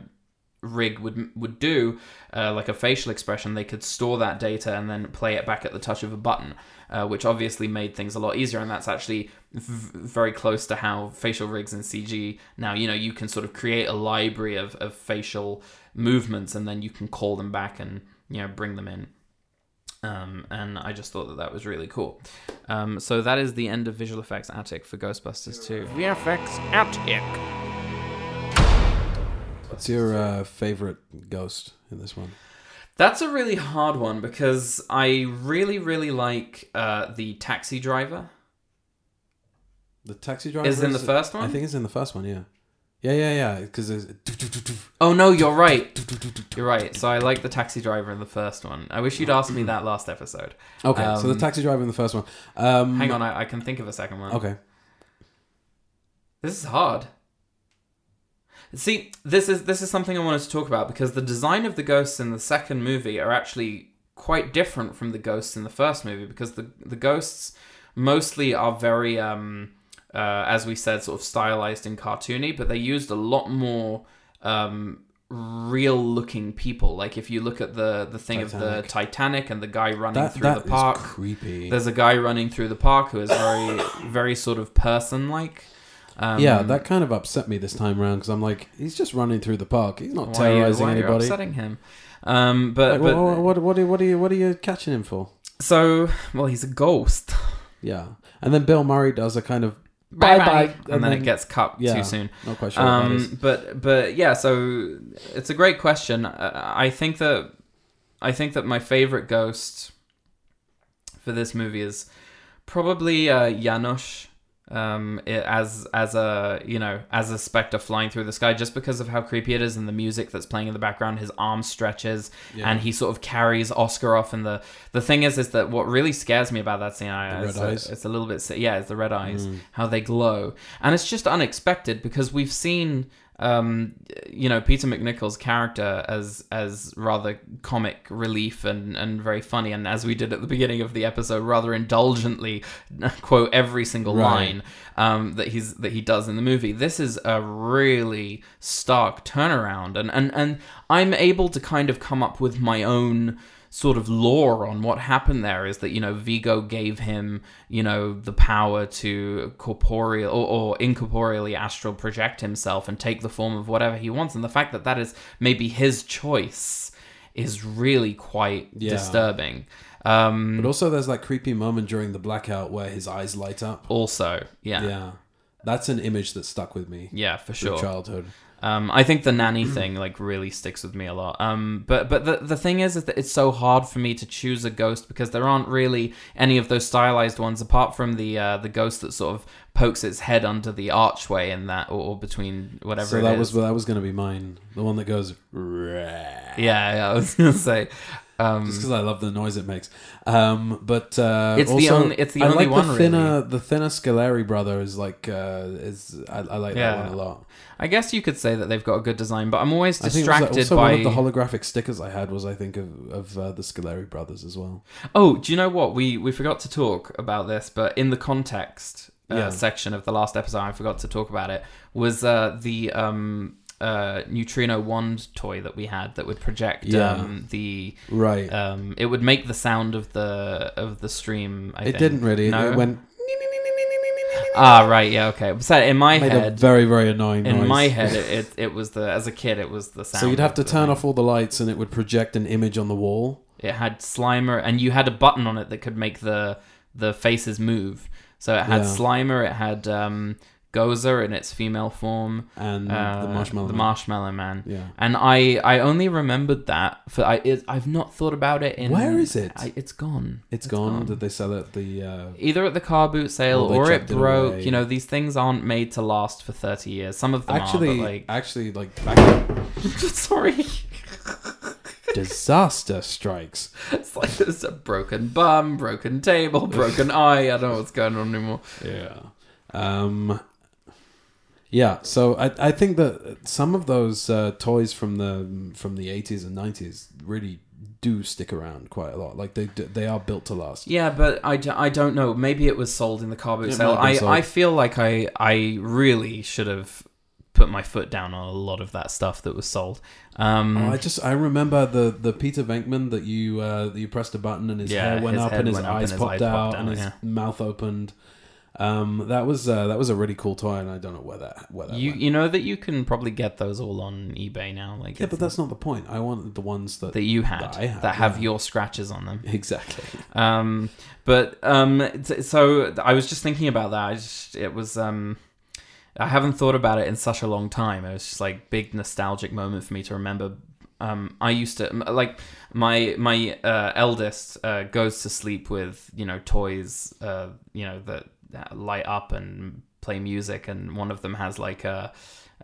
rig would would do, uh, like a facial expression, they could store that data and then play it back at the touch of a button, uh, which obviously made things a lot easier. And that's actually v- very close to how facial rigs and CG now. You know, you can sort of create a library of, of facial movements and then you can call them back and you know bring them in. Um, and I just thought that that was really cool. Um, so that is the end of visual effects attic for Ghostbusters 2. VFX Attic. What's your uh, favorite ghost in this one? That's a really hard one because I really, really like uh, the taxi driver. The taxi driver Is in the first one? I think it's in the first one. Yeah, yeah, yeah, yeah. Because Oh no, you're right. *laughs* You're right. So I like the taxi driver in the first one. I wish you'd asked me that last episode. okay. so the Um, taxi driver in the first one. Um, Hang on, I, I can think of a second one. Okay. This is hard. See, this is this is something I wanted to talk about because the design of the ghosts in the second movie are actually quite different from the ghosts in the first movie because the the ghosts mostly are very um uh, as we said sort of stylized and cartoony but they used a lot more um real looking people like if you look at the the thing of the Titanic. Titanic and the guy running That through that the park creepy. there's a guy running through the park who is very *coughs* very sort of person like um, yeah, that kind of upset me this time around because I'm like, he's just running through the park. He's not why are you- terrorizing why are you anybody. upsetting him um but, Like, but what, what, what, are- what are you what are you catching him for? so well he's a ghost Yeah, and then Bill Murray does a kind of bye Bye-bye, and and, then, it gets cut Yeah. too soon not quite sure. what that is. um but but yeah so it's a great question Uh, i think that i think that my favorite ghost for this movie is probably uh Janosz um it, as as a you know as a specter flying through the sky just because of how creepy it is and the music that's playing in the background his arm stretches Yeah. and he sort of carries oscar off and the the thing is is that what really scares me about that scene I, red a, eyes? it's a little bit yeah it's the red eyes Mm. how they glow and it's just unexpected because we've seen um you know peter MacNicol's character as as rather comic relief and and very funny and as we did at the beginning of the episode rather indulgently *laughs* quote every single Right. line um that he's that he does in the movie this is a really stark turnaround and and and i'm able to kind of come up with my own sort of lore on what happened there is that you know Vigo gave him you know the power to corporeal or, or incorporeally astral project himself and take the form of whatever he wants and the fact that that is maybe his choice is really quite Yeah. disturbing um But also, there's that creepy moment during the blackout where his eyes light up. also yeah yeah, Yeah, that's an image that stuck with me Yeah, for sure childhood. Um, I think the nanny thing like really sticks with me a lot. Um, but but the the thing is, is that it's so hard for me to choose a ghost because there aren't really any of those stylized ones apart from the uh, the ghost that sort of pokes its head under the archway in that or, or between whatever. So it that is. was that was going to be mine. The one that goes. yeah, yeah. I was *laughs* gonna say. Um, Just because I love the noise it makes, um, but uh, It's the only- it's the I only like one, The thinner, the thinner Scaleri brother is like uh, is I, I like Yeah. that one a lot. I guess you could say that they've got a good design, but I'm always I think was distracted also by. one of the holographic stickers I had was I think of of uh, the Scaleri brothers as well. Oh, do you know what? We we forgot to talk about this, but in the context uh, Yeah. section of the last episode, I forgot to talk about it. Was uh, the um, uh, neutrino wand toy that we had that would project Yeah. um, the Right. um, it would make the sound of the of the stream. I it think. didn't really. No? It went Ah, right. Yeah. Okay. So in my made a head, very very annoying in noise. my head, it, *laughs* it it was the as a kid, it was the sound. so you'd have of to the turn thing. off all the lights and it would project an image on the wall. It had Slimer, and you had a button on it that could make the the faces move. So it had Yeah. Slimer, it had um, Gozer in its female form, and uh, the marshmallow. the Man. Marshmallow Man, yeah. and I I only remembered that for I it, I've not thought about it in Where is it? I, it's gone. it's gone. Did they sell it? The uh, Either at the car boot sale Or or it broke. away. You know, these things aren't made to last for thirty years. Some of them actually are, like actually like *laughs* sorry, disaster strikes. it's like there's a broken bum, broken table, broken eye. I don't know what's going on anymore. Yeah. Um. Yeah, so I I think that some of those uh, toys from the from the eighties and nineties really do stick around quite a lot. Like they they are built to last. Yeah, but I, I don't know. Maybe it was sold in the car boot sale. might have been I, sold. I feel like I I really should have put my foot down on a lot of that stuff that was sold. Um, Oh, I just I remember the the Peter Venkman that you uh, that you pressed a button and his Yeah, hair went his up and his went up and eyes his popped eyes out popped and his yeah. mouth opened. Um, that was uh, that was a really cool toy, and I don't know where that where that You went. you know that you can probably get those all on eBay now, like Yeah, but that's not the point. I want the ones that, that you had that had, that have yeah. your scratches on them. exactly. Um, but um, so I was just thinking about that. I just, it was um, I haven't thought about it in such a long time. It was just like big nostalgic moment for me to remember. Um, I used to like my my uh, eldest uh, goes to sleep with you know toys uh, you know that light up and play music, and one of them has like a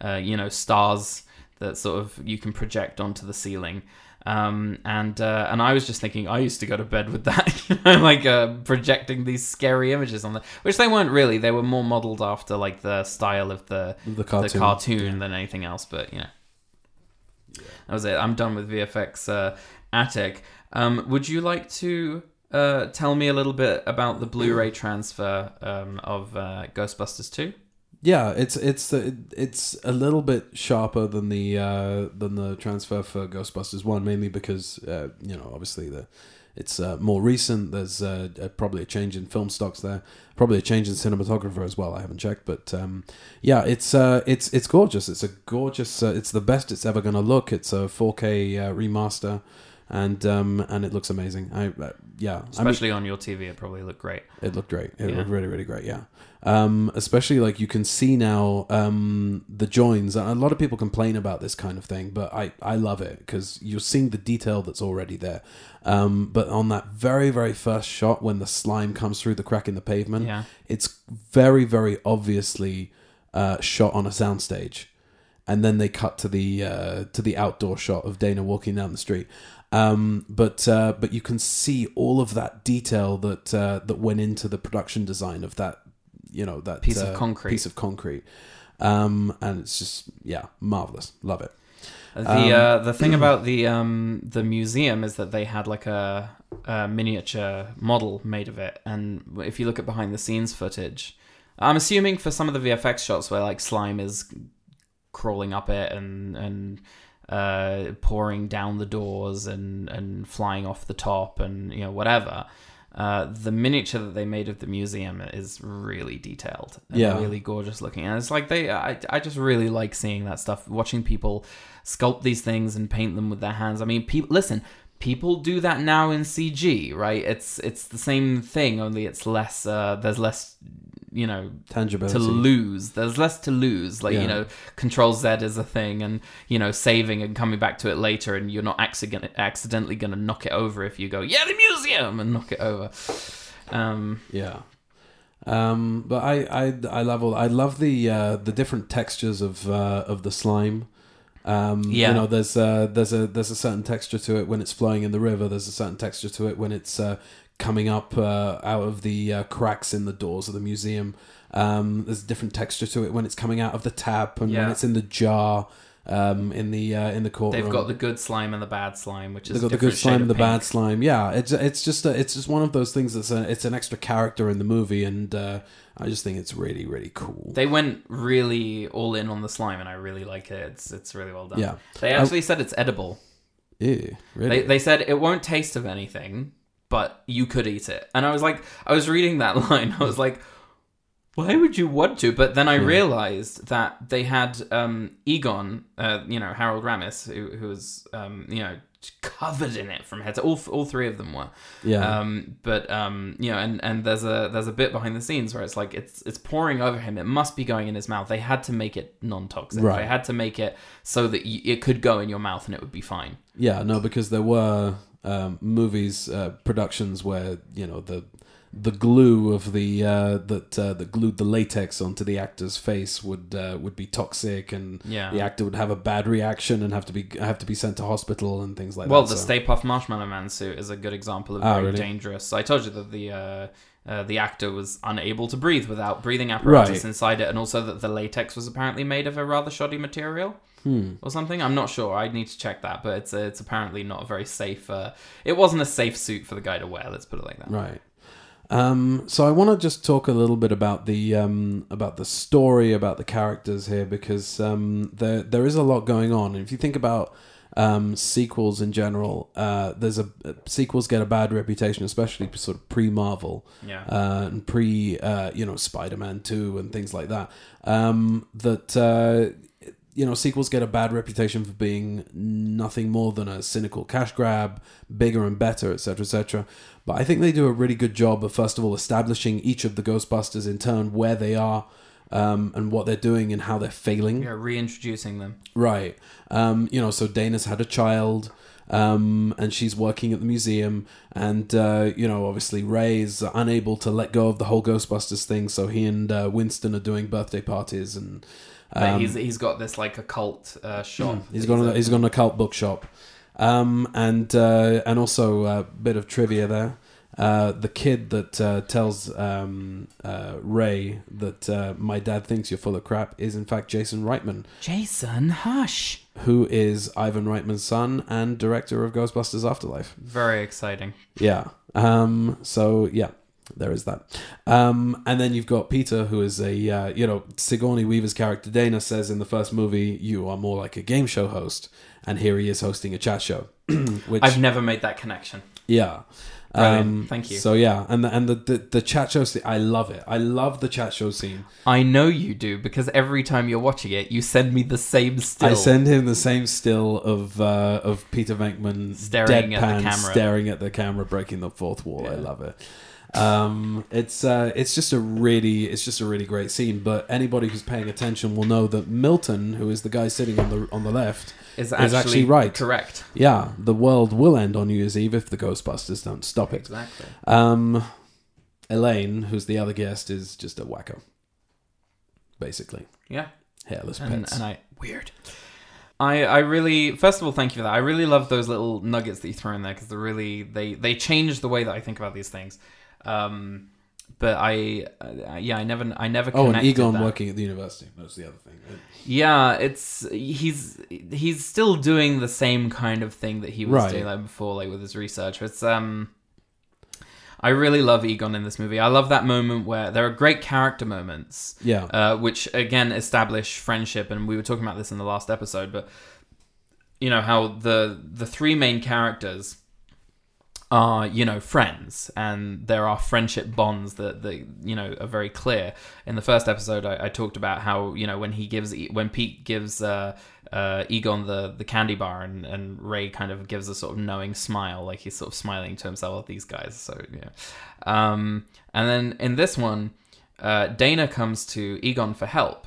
uh, you know stars that sort of you can project onto the ceiling. Um, and uh, and I was just thinking, I used to go to bed with that, *laughs* you know, like uh, projecting these scary images on the, which they weren't really. They were more modeled after like the style of the The cartoon. the cartoon than anything else. But you know, that was it. I'm done with VFX uh, Attic. Um, would you like to uh, tell me a little bit about the Blu-ray transfer um, of uh, Ghostbusters 2? Yeah, it's it's it's a little bit sharper than the uh, than the transfer for Ghostbusters one, mainly because uh, you know obviously the it's uh, more recent. There's uh, uh, probably a change in film stocks there, probably a change in cinematographer as well. I haven't checked, but um, yeah, it's uh, it's it's gorgeous. It's a gorgeous. Uh, it's the best it's ever going to look. It's a 4K uh, remaster, and um, and it looks amazing. I uh, yeah, I mean, Especially on your TV, it probably looked great. it looked great. It Yeah. looked really, really great. Yeah. Um, especially like you can see now um, the joins. A lot of people complain about this kind of thing, but I, I love it because you're seeing the detail that's already there. Um, but on that very, very first shot when the slime comes through the crack in the pavement, Yeah. it's very, very obviously uh, shot on a soundstage, and then they cut to the uh, to the outdoor shot of Dana walking down the street. Um, but uh, but you can see all of that detail that uh, that went into the production design of that you know that Piece of uh, concrete. piece of concrete, um, and it's just yeah marvelous, love it. The Um, uh, the thing about the um, the museum is that they had like a, a miniature model made of it, and if you look at behind the scenes footage, I'm assuming for some of the VFX shots where like slime is crawling up it and and uh, pouring down the doors and and flying off the top and you know whatever. Uh, the miniature that they made of the museum is really detailed and Yeah. really gorgeous looking, and it's like they. I, I just really like seeing that stuff. Watching people sculpt these things and paint them with their hands. I mean, people listen. People do that now in CG, right? It's it's the same thing, only it's less. Uh, there's less, you know, Tangibility. to lose. There's less to lose. Like Yeah. you know, Control Z is a thing, and you know, saving and coming back to it later, and you're not accident- accidentally going to knock it over if you go, yeah, the museum, and knock it over. Um, Yeah. Um, but I, I, I love all. I love the uh, the different textures of uh, of the slime. Um, Yeah. You know, there's uh, there's a there's a certain texture to it when it's flowing in the river. There's a certain texture to it when it's uh, coming up uh, out of the uh, cracks in the doors of the museum. Um, there's a different texture to it when it's coming out of the tap and when it's in the jar. Um, in the uh, in the courtroom, they've got the good slime and the bad slime, which is They've got the good slime and the pink. bad slime. Yeah, it's it's just a, it's just one of those things that's a, it's an extra character in the movie, and uh, I just think it's really really cool. They went really all in on the slime, and I really like it. It's it's really well done. Yeah. They actually said it's edible. Ew, really? They, they said it won't taste of anything, but you could eat it. And I was like, I was reading that *laughs* line. I was like, why would you want to? But then I realized that they had um, Egon, uh, you know, Harold Ramis, who, who was, um, you know, covered in it from head to all. All three of them were. yeah, Um, but um, you know, and, and there's a there's a bit behind the scenes where it's like it's it's pouring over him. It must be going in his mouth. They had to make it non-toxic. Right. They had to make it so that y- it could go in your mouth and it would be fine. yeah. No, because there were um, movies uh, productions where you know the the glue of the uh, that uh, that glued the latex onto the actor's face would uh, would be toxic, and Yeah. the actor would have a bad reaction and have to be have to be sent to hospital and things like Well, that. Well, the so- Stay Puft Marshmallow Man suit is a good example of Ah, very really? dangerous. I told you that the uh, uh, the actor was unable to breathe without breathing apparatus Right. inside it, and also that the latex was apparently made of a rather shoddy material. Hmm. Or something. I'm not sure. I need to check that, but it's uh, it's apparently not a very safe. Uh, it wasn't a safe suit for the guy to wear. Let's put it like that. Right. Um, so I want to just talk a little bit about the um, about the story, about the characters here, because um, there there is a lot going on. And if you think about um, sequels in general. Uh, there's a sequels get a bad reputation, especially sort of pre Marvel Yeah. uh, and pre uh, you know Spider Man two and things like that. Um, that uh, you know sequels get a bad reputation for being nothing more than a cynical cash grab, bigger and better, etc., etc. But I think they do a really good job of first of all establishing each of the Ghostbusters in turn where they are. Um, and what they're doing and how they're failing. yeah, reintroducing them. Right. Um, you know, so Dana's had a child, um, and she's working at the museum, and uh, you know, obviously Ray is unable to let go of the whole Ghostbusters thing, so he and uh, Winston are doing birthday parties, and um, he's he's got this like occult uh, shop. he's gone. a- He's gone to a cult bookshop, um, and uh, and also a bit of trivia there. Uh, the kid that uh, tells um, uh, Ray that uh, my dad thinks you're full of crap is in fact Jason Reitman, Jason Hush. who is Ivan Reitman's son and director of Ghostbusters Afterlife. Very exciting. Yeah. Um, so yeah, there is that. Um, and then you've got Peter, who is a uh, you know Sigourney Weaver's character. Dana says in the first movie, "You are more like a game show host," and here he is hosting a chat show. *clears throat* Which I've never made that connection. yeah. Brilliant. Thank you. So yeah, and the, and the, the the chat show scene, I love it. I love the chat show scene. I know you do because every time you're watching it, you send me the same still. I send him the same still of uh, of Peter Venkman Staring at the deadpan, camera. staring at the camera, breaking the fourth wall. I love it. Um, it's uh, it's just a really it's just a really great scene. But anybody who's paying attention will know that Milton, who is the guy sitting on the on the left, is is actually, actually right. Correct. yeah, the world will end on New Year's Eve if the Ghostbusters don't stop it. Exactly. Um, Elaine, who's the other guest, is just a wacko, basically Yeah. hairless And, pets. and I weird. I, I really first of all thank you for that. I really love those little nuggets that you throw in there because they really they they change the way that I think about these things. Um, but I uh, yeah I never I never oh, and Egon that. working at the university. That's the other thing. Yeah, it's he's he's still doing the same kind of thing that he was Right. doing like before, like with his research. It's um, I really love Egon in this movie. I love that moment where there are great character moments, Yeah. uh, which again establish friendship, and we were talking about this in the last episode. But you know how the the three main characters are you know friends and there are friendship bonds that, that you know are very clear. In the first episode I, I talked about how you know when he gives when pete gives uh, uh, egon the, the candy bar and, and ray kind of gives a sort of knowing smile like he's sort of smiling to himself at these guys so yeah um, and then in this one uh, dana comes to egon for help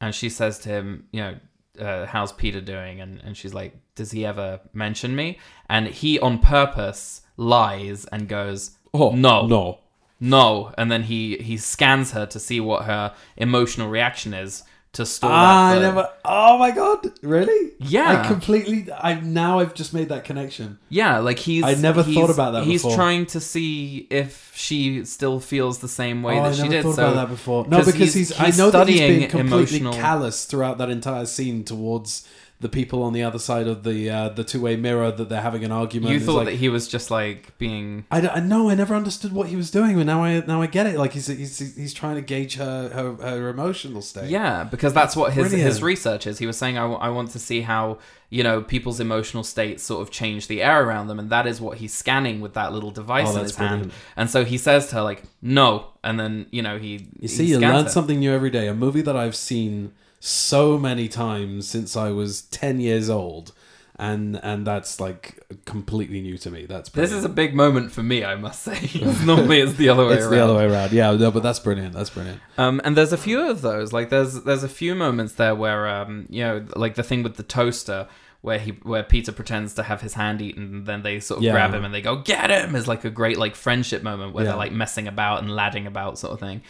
and she says to him you know uh, how's peter doing? And, and she's like does he ever mention me? And he on purpose lies and goes oh no. no. no. And then he he scans her to see what her emotional reaction is to stall Ah, that I never. Oh my god! Really? Yeah. I completely. I now I've just made that connection. yeah like he's I never he's- thought about that he's before. trying to see if she still feels the same way oh, that I she never did thought so about that before. No, 'cause because he's. he's- I he's know that he's been completely emotional- callous throughout that entire scene towards the people on the other side of the uh, the two way mirror that they're having an argument. you thought like, that he was just like being I, know I never understood what he was doing, but now I now I get it. Like he's he's, he's trying to gauge her her, her emotional state. Yeah, because that's what his Brilliant. his research is. He was saying, I, w- I want to see how you know people's emotional states sort of change the air around them, and that is what he's scanning with that little device Oh, in that's his hand. And so he says to her like, "No," and then you know he You see, you learn her. something new every day. A movie that I've seen so many times since I was ten years old, and and that's like completely new to me. That's This is a big moment for me, I must say. *laughs* Normally, it's the other way it's around. the other way around. Yeah, no, but that's brilliant. That's brilliant. Um, and there's a few of those. Like there's there's a few moments there where um, you know, like the thing with the toaster where he where Peter pretends to have his hand eaten and then they sort of Yeah. grab him and they go get him is like a great like friendship moment where Yeah. they're like messing about and ladding about sort of thing.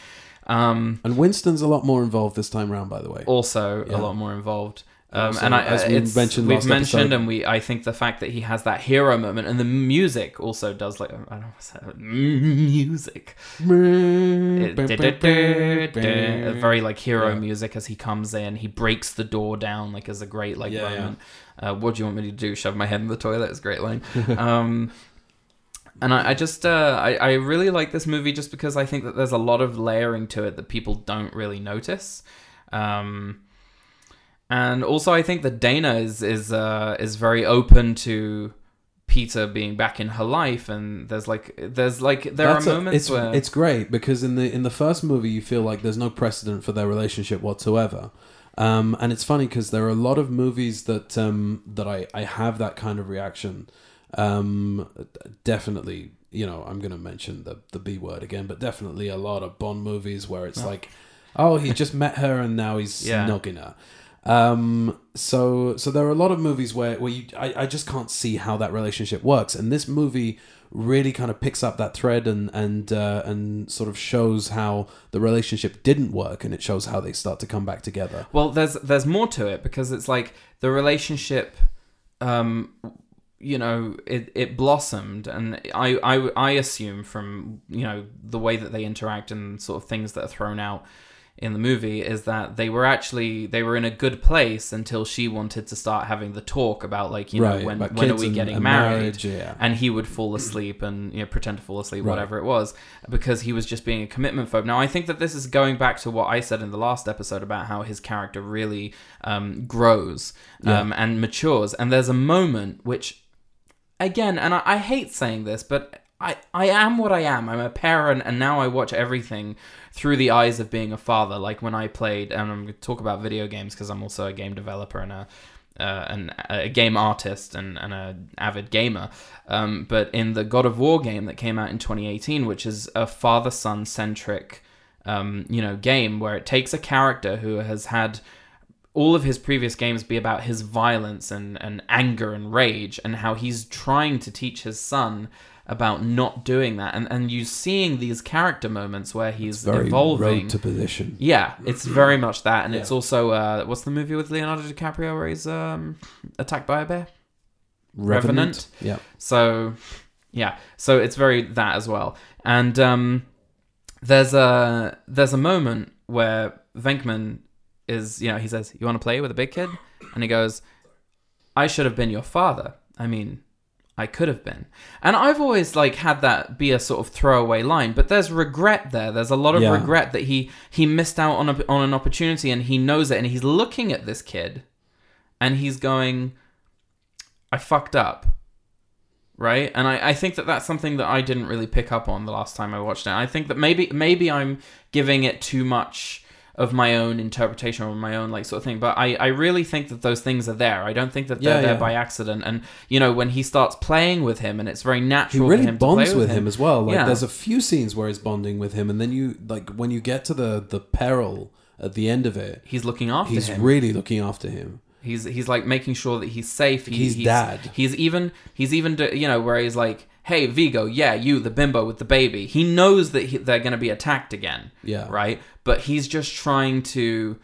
Um, And Winston's a lot more involved this time around, by the way. also Yeah. a lot more involved. Um, Also, and I, as we mentioned, we've mentioned, episode- and we, I think the fact that he has that hero moment, and the music also does like, I don't know what's that, music, very like hero Yeah. music as he comes in. He breaks the door down like as a great like Yeah, yeah. moment. Uh, what do you want me to do? Shove my head in the toilet? It's a great line. *laughs* um, and I, I just uh, I, I really like this movie just because I think that there's a lot of layering to it that people don't really notice. Um, and also I think that Dana is is uh, is very open to Peter being back in her life, and there's like there's like there That's are a- moments it's, where it's great because in the in the first movie you feel like there's no precedent for their relationship whatsoever. Um, and it's funny because there are a lot of movies that um, that I, I have that kind of reaction. Um, definitely, you know, I'm going to mention the the B word again, but definitely a lot of Bond movies where it's like, oh, he just met her and now he's Yeah. snogging her. Um, so so there are a lot of movies where where you I, I just can't see how that relationship works, and this movie really kind of picks up that thread and and uh, and sort of shows how the relationship didn't work, and it shows how they start to come back together. Well, there's there's more to it because it's like the relationship, um, you know, it, it blossomed, and I, I I assume from you know the way that they interact and sort of things that are thrown out in the movie is that they were actually they were in a good place until she wanted to start having the talk about like you know when when are we getting and married marriage, yeah. and he would fall asleep and you know pretend to fall asleep Right. whatever it was because he was just being a commitment phobe now i think that this is going back to what i said in the last episode about how his character really um, grows um, and matures and there's a moment which again and I, I hate saying this but I, I am what I am. I'm a parent, and now I watch everything through the eyes of being a father. Like when I played, and I'm going to talk about video games because I'm also a game developer and a uh, an, a game artist and, and a avid gamer. Um, but in the God of War game that came out in 2018, which is a father son centric, um, you know, game where it takes a character who has had all of his previous games be about his violence and, and anger and rage and how he's trying to teach his son about not doing that and and you seeing these character moments where he's Very evolving road to position. yeah it's very much that and it's also uh what's the movie with leonardo dicaprio where he's um attacked by a bear Revenant. Yeah. so yeah, so it's very that as well. And um, there's a there's a moment where Venkman is you know he says you want to play with a big kid, and he goes, I should have been your father. I mean. I could have been. And I've always like had that be a sort of throwaway line, but there's regret there. There's a lot of Yeah. regret that he he missed out on a, on an opportunity and he knows it and he's looking at this kid and he's going I fucked up right and I, I think that that's something that i didn't really pick up on the last time i watched it i think that maybe maybe i'm giving it too much of my own interpretation or my own like sort of thing but i i really think that those things are there i don't think that they're Yeah, there yeah. by accident and you know when he starts playing with him and it's very natural. He really for him bonds to play with him as well. Like Yeah. there's a few scenes where he's bonding with him, and then you like when you get to the the peril at the end of it, he's looking after he's him really looking after him. He's he's like making sure that he's safe. He, He's dad. He's even he's even you know where he's like, hey Vigo, yeah, you the bimbo with the baby. He knows that he, they're going to be attacked again. Yeah. Right. But he's just trying to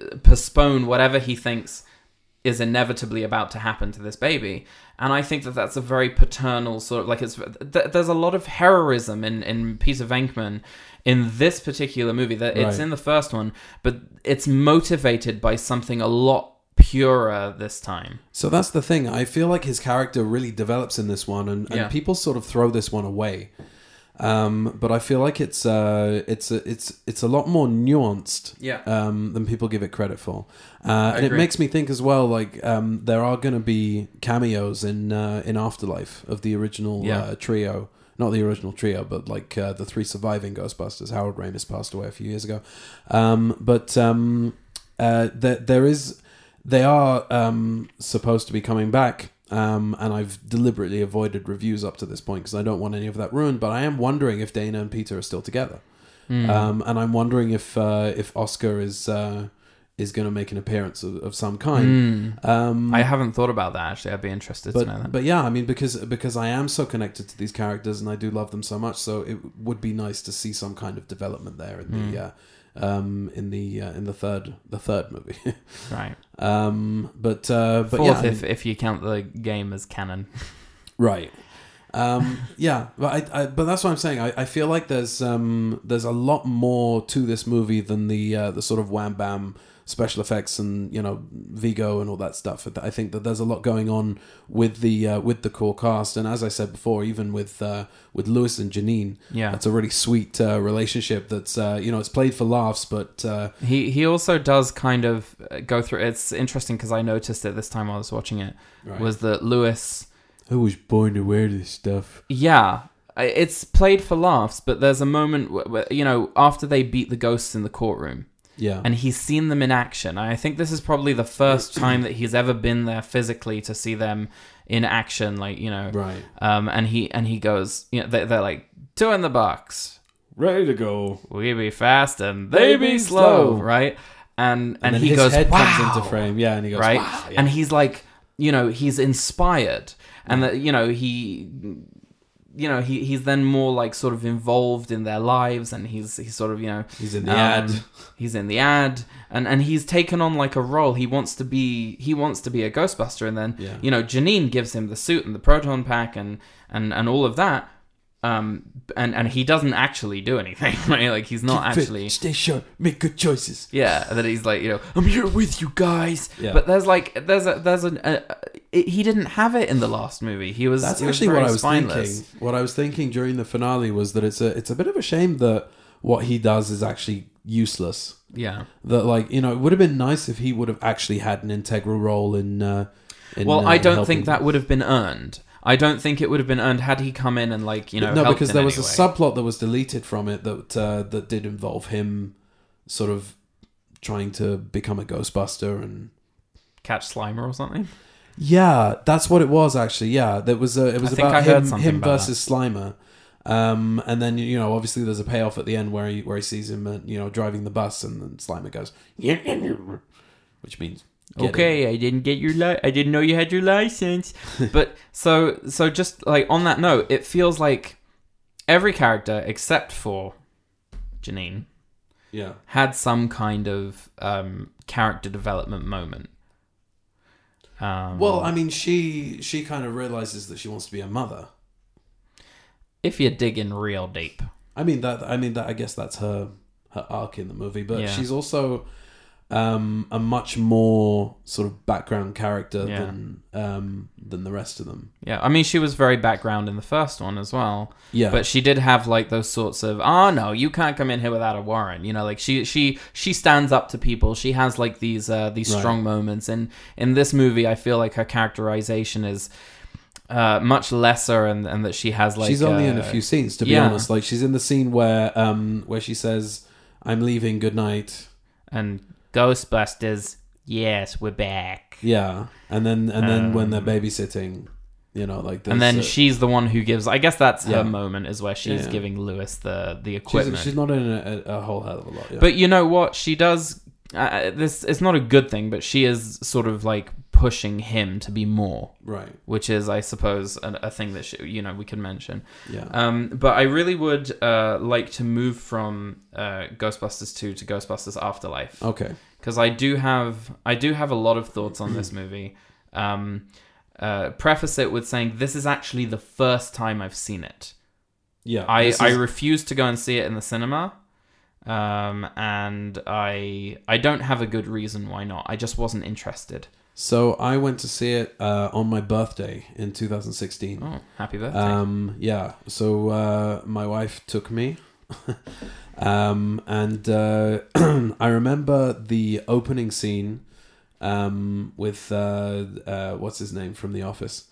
uh, postpone whatever he thinks is inevitably about to happen to this baby. And I think that that's a very paternal sort of like it's. Th- there's a lot of heroism in in Peter Venkman in this particular movie. That it's Right. in the first one, but it's motivated by something a lot purer this time. So that's the thing. I feel like his character really develops in this one, and, and Yeah. people sort of throw this one away. Um, but I feel like it's uh, it's a, it's it's a lot more nuanced Yeah. um, than people give it credit for, uh, and it makes me think as well. Like um, there are going to be cameos in uh, in Afterlife of the original Yeah. uh, trio, not the original trio, but like uh, the three surviving Ghostbusters. Howard Ramis passed away a few years ago, um, but um, uh, there there is they are um, supposed to be coming back. Um, and I've deliberately avoided reviews up to this point because I don't want any of that ruined. But I am wondering if Dana and Peter are still together, Hmm. um, and I'm wondering if uh, if Oscar is uh, is going to make an appearance of, of some kind. Um, Hmm. I haven't thought about that actually. I'd be interested to know that. but yeah, I mean because because I am so connected to these characters and I do love them so much, so it would be nice to see some kind of development there in Hmm. the uh, um, in the uh, in the third the third movie. *laughs* right. Um, but uh, but Fourth, yeah, if if you count the game as canon. *laughs* right. Um, yeah, but I, I but that's what I'm saying. I, I feel like there's um, there's a lot more to this movie than the uh, the sort of wham bam special effects and you know Vigo and all that stuff. I think that there's a lot going on with the uh, with the core cast, and as I said before, even with uh, with Louis and Janine, Yeah. that's a really sweet uh, relationship. That's uh, you know it's played for laughs, but uh, He he also does kind of uh, go through. It's interesting because I noticed it this time while I was watching it. Right. Was that Louis? I was born to wear this stuff. Yeah, it's played for laughs, but there's a moment where, where you know after they beat the ghosts in the courtroom, Yeah, and he's seen them in action. I think this is probably the first *clears throat* time that he's ever been there physically to see them in action. Like you know, right, um, and he and he goes, you know, they, they're like two in the box. ready to go. We be fast and they be slow, right? And and, then he his goes, head wow, comes into frame. Yeah, and he goes, right? wow. Yeah. And he's like, you know, he's inspired, and that you know he, you know, he he's then more like sort of involved in their lives, and he's he's sort of you know he's in the um, ad. He's in the ad, and and he's taken on like a role. He wants to be he wants to be a Ghostbuster, and then Yeah. you know Janine gives him the suit and the proton pack and and and all of that. Um, and and he doesn't actually do anything, *laughs* right? Like he's not actually. stay sharp, make good choices. Yeah, and then he's like, you know, I'm here with you guys. Yeah. But there's like, there's a, there's a, a, it, he didn't have it in the last movie. He was. That's he was actually what I was spineless. thinking. What I was thinking during the finale was that it's a it's a bit of a shame that what he does is actually useless. Yeah. That like you know it would have been nice if he would have actually had an integral role in. Uh, in Well, uh, I don't helping think that would have been earned. I don't think it would have been earned had he come in and like you know. no, because there was a way. subplot that was deleted from it that uh, that did involve him sort of trying to become a Ghostbuster and catch Slimer or something. Yeah, that's what it was actually. Yeah, there was a, it was I about him, him about versus Slimer. Um, and then you know, obviously, there's a payoff at the end where he where he sees him, uh, you know, driving the bus, and then Slimer goes, which means get okay, I didn't get your li- I didn't know you had your license. *laughs* but so so just like on that note, it feels like every character except for Janine. Yeah, had some kind of um, character development moment. Um, well, I mean, she she kind of realizes that she wants to be a mother. if you dig in real deep, I mean that. I mean that. I guess that's her her arc in the movie, but Yeah. she's also um, a much more sort of background character Yeah. than um, than the rest of them. yeah, I mean, she was very background in the first one as well. Yeah, But she did have like those sorts of oh no, you can't come in here without a warrant. You know, like she she she stands up to people. She has like these uh these Right. strong moments. And in this movie, I feel like her characterization is uh much lesser, and and that she has like she's only in a uh, few scenes to be yeah. honest like she's in the scene where um where she says i'm leaving good night and Ghostbusters. Yes, we're back. yeah and then and then when they're Um, babysitting you know like And then uh, she's the one who gives. I guess that's Yeah. her moment is where she's Yeah. giving Louis the the equipment. she's, she's not in a, a, a whole hell of a lot yeah. But you know what? She does. Uh, this it's not a good thing, but she is sort of like pushing him to be more, right which is, I suppose, a, a thing that she, you know we can mention. yeah Um, but I really would uh, like to move from uh, Ghostbusters two to Ghostbusters Afterlife okay because I do have I do have a lot of thoughts on this *clears throat* movie. Um, uh, preface it with saying this is actually the first time I've seen it. yeah I, this I is- refuse to go and see it in the cinema. Um, and I I don't have a good reason why not. I just wasn't interested. So i went to see it uh on my birthday in 2016 Oh, happy birthday. Um, yeah. So uh, my wife took me, *laughs* um, and uh, *clears throat* I remember the opening scene um, with uh, uh, what's his name from The Office.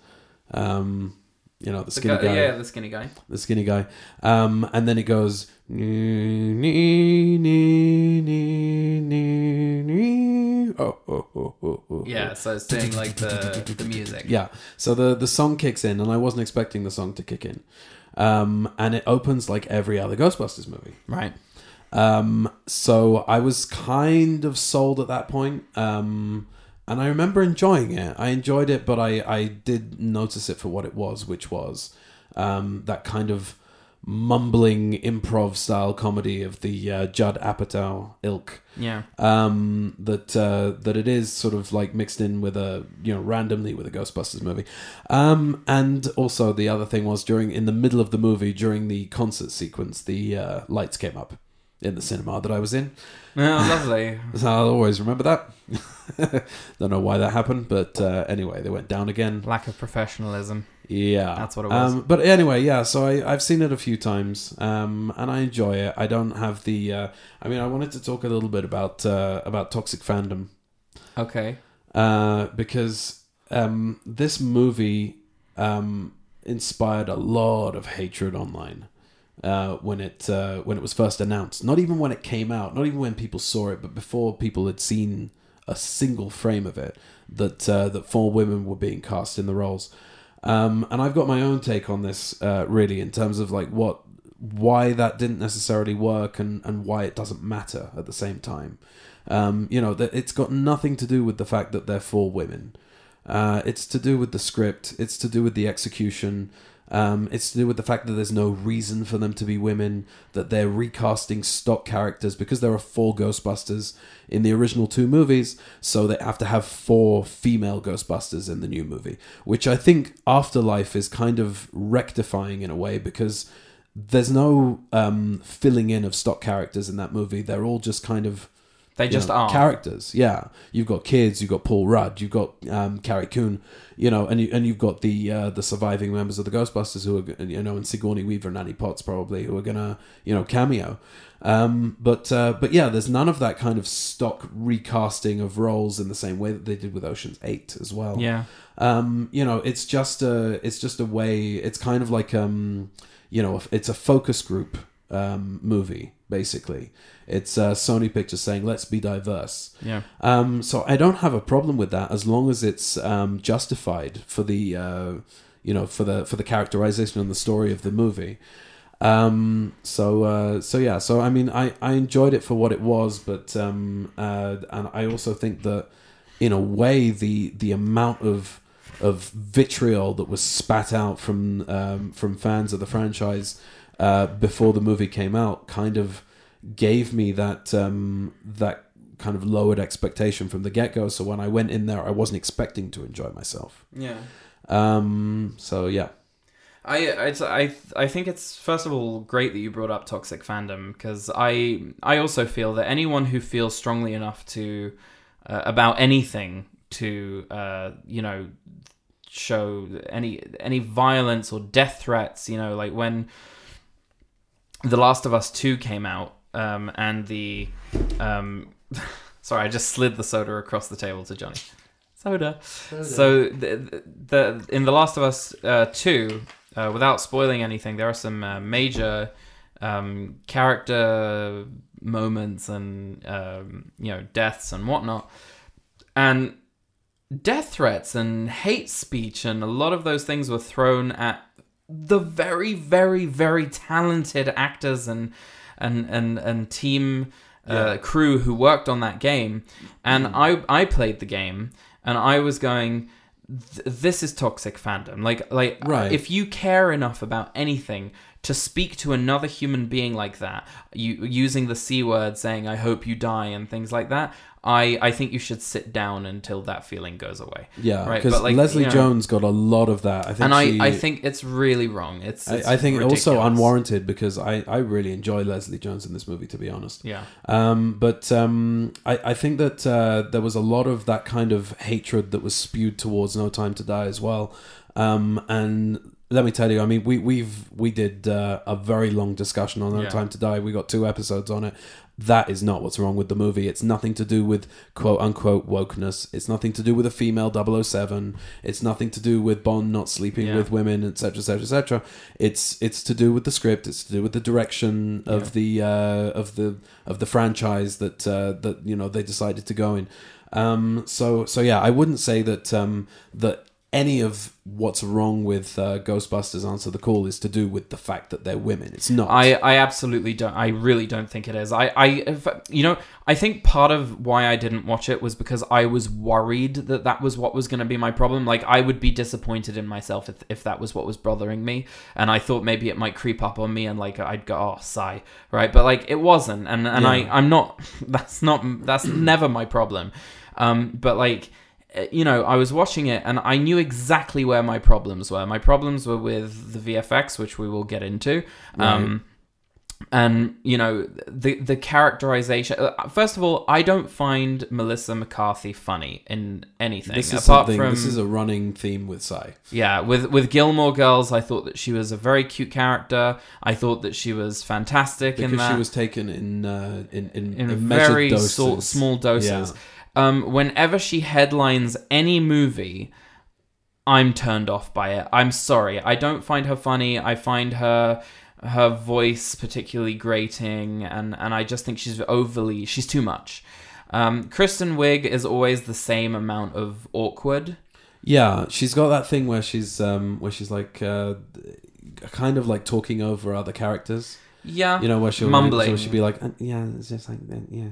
Um, you know the The skinny guy- guy, Yeah, the skinny guy. the skinny guy. Um, and then it goes. "Nee, nee, nee, nee, nee, nee." Oh, oh, oh, oh, oh, Yeah, so it's doing like the the music. yeah. So the the song kicks in, and I wasn't expecting the song to kick in. Um, and it opens like every other Ghostbusters movie. Right. Um, so I was kind of sold at that point. Um, and I remember enjoying it. I enjoyed it, but I, I did notice it for what it was, which was um, that kind of mumbling improv style comedy of the uh, Judd Apatow ilk Yeah. um, that uh, that it is sort of like mixed in with a you know randomly with a Ghostbusters movie, um, and also the other thing was during in the middle of the movie during the concert sequence the uh, lights came up, in the cinema that I was in. Oh, lovely. *laughs* So I'll always remember that. *laughs* Don't know why that happened, but uh, anyway, they went down again. Lack of professionalism. Yeah, That's what it was. Um, but anyway, yeah. So I, I've seen it a few times, um, and I enjoy it. I don't have the. Uh, I mean, I wanted to talk a little bit about uh, about toxic fandom Okay. uh, because um, this movie um, inspired a lot of hatred online uh, when it uh, when it was first announced. Not even when it came out, not even when people saw it, but before people had seen a single frame of it that uh, that four women were being cast in the roles. Um, and I've got my own take on this, uh, really, in terms of like what why that didn't necessarily work and, and why it doesn't matter at the same time. Um, you know, that it's got nothing to do with the fact that they're four women. Uh, it's to do with the script. It's to do with the execution. Um, it's to do with the fact that there's no reason for them to be women. That they're recasting stock characters because there are four Ghostbusters in the original two movies, so they have to have four female Ghostbusters in the new movie. Which I think Afterlife is kind of rectifying in a way because there's no um, filling in of stock characters in that movie. They're all just kind of They just know, are. characters. Yeah, you've got kids, you've got Paul Rudd, you've got um, Carrie Coon, you know, and you and you've got the uh, the surviving members of the Ghostbusters who are you know, and Sigourney Weaver and Annie Potts probably who are gonna you know cameo. Um, but uh, but yeah, there's none of that kind of stock recasting of roles in the same way that they did with Ocean's Eight as well Yeah. um, you know, it's just a, it's just a way. It's kind of like, um, you know, it's a focus group um, movie basically. It's uh, Sony Pictures saying, "Let's be diverse." Yeah. Um, so I don't have a problem with that as long as it's um, justified for the, uh, you know, for the for the characterization and the story of the movie. Um, so uh, so yeah, so I mean, I I enjoyed it for what it was, but um, uh, and I also think that in a way the the amount of of vitriol that was spat out from um, from fans of the franchise uh, before the movie came out kind of gave me that um, that kind of lowered expectation from the get go. So when I went in there, I wasn't expecting to enjoy myself. Yeah. Um, so yeah, I it's, I I think it's first of all great that you brought up toxic fandom because I I also feel that anyone who feels strongly enough to uh, about anything to uh, you know show any any violence or death threats you know like when The Last of Us 2 came out um, and the um, *laughs* sorry I just slid the soda across the table to Johnny. Soda. So the, the in The Last of Us uh, 2 uh, without spoiling anything there are some uh, major um, character moments and um, you know deaths and whatnot. And death threats and hate speech and a lot of those things were thrown at the very very very talented actors and and and and team uh, crew who worked on that game. And i i played the game and i was going this is toxic fandom. Like like Right. if you care enough about anything to speak to another human being like that you using the c word saying i hope you die and things like that i i think you should sit down until that feeling goes away yeah, Right, because like, Leslie you know- Jones got a lot of that. I think and she, I, I think it's really wrong it's, it's I, I think also unwarranted because I, I really enjoy Leslie Jones in this movie to be honest. yeah Um, but um, I, I think that uh, there was a lot of that kind of hatred that was spewed towards No Time to Die as well. Um, and let me tell you, I mean, we we've we did uh, a very long discussion on No Yeah. Time to Die. We got two episodes on it. That is not what's wrong with the movie. It's nothing to do with quote unquote wokeness. It's nothing to do with a female 007. It's nothing to do with Bond not sleeping Yeah. with women, etc., etc., etc. It's it's to do with the script. It's to do with the direction of Yeah. the uh, of the of the franchise that uh, that you know they decided to go in. Um, so so yeah, I wouldn't say that um, that any of what's wrong with uh, Ghostbusters Answer the Call is to do with the fact that they're women. It's not. I, I absolutely don't. I really don't think it is. I, I, if, you know, I think part of why I didn't watch it was because I was worried that that was what was going to be my problem. Like, I would be disappointed in myself if, if that was what was bothering me, and I thought maybe it might creep up on me, and like I'd go, oh, sigh, right? But like it wasn't, and and I, Yeah. I'm not. *laughs* That's not. That's never my problem. Um, but like you know, I was watching it and I knew exactly where my problems were. My problems were with the VFX, which we will get into. Um, and you know the the characterization. uh, First of all, I don't find Melissa McCarthy funny in anything This is apart something. from This is a running theme with Psy. yeah, with with Gilmore Girls, I thought that she was a very cute character. I thought that she was fantastic in because that she was taken in uh, in in, in very doses. small, small doses. Yeah. Um, whenever she headlines any movie, I'm turned off by it. I'm sorry. I don't find her funny. I find her her voice particularly grating, and and I just think she's overly. She's too much. Um, Kristen Wiig is always the same amount of awkward. Yeah, she's got that thing where she's um where she's like uh, kind of like talking over other characters. Yeah, You know where she'll Mumbling. So she'll be like, "Uh, yeah, it's just like that, yeah.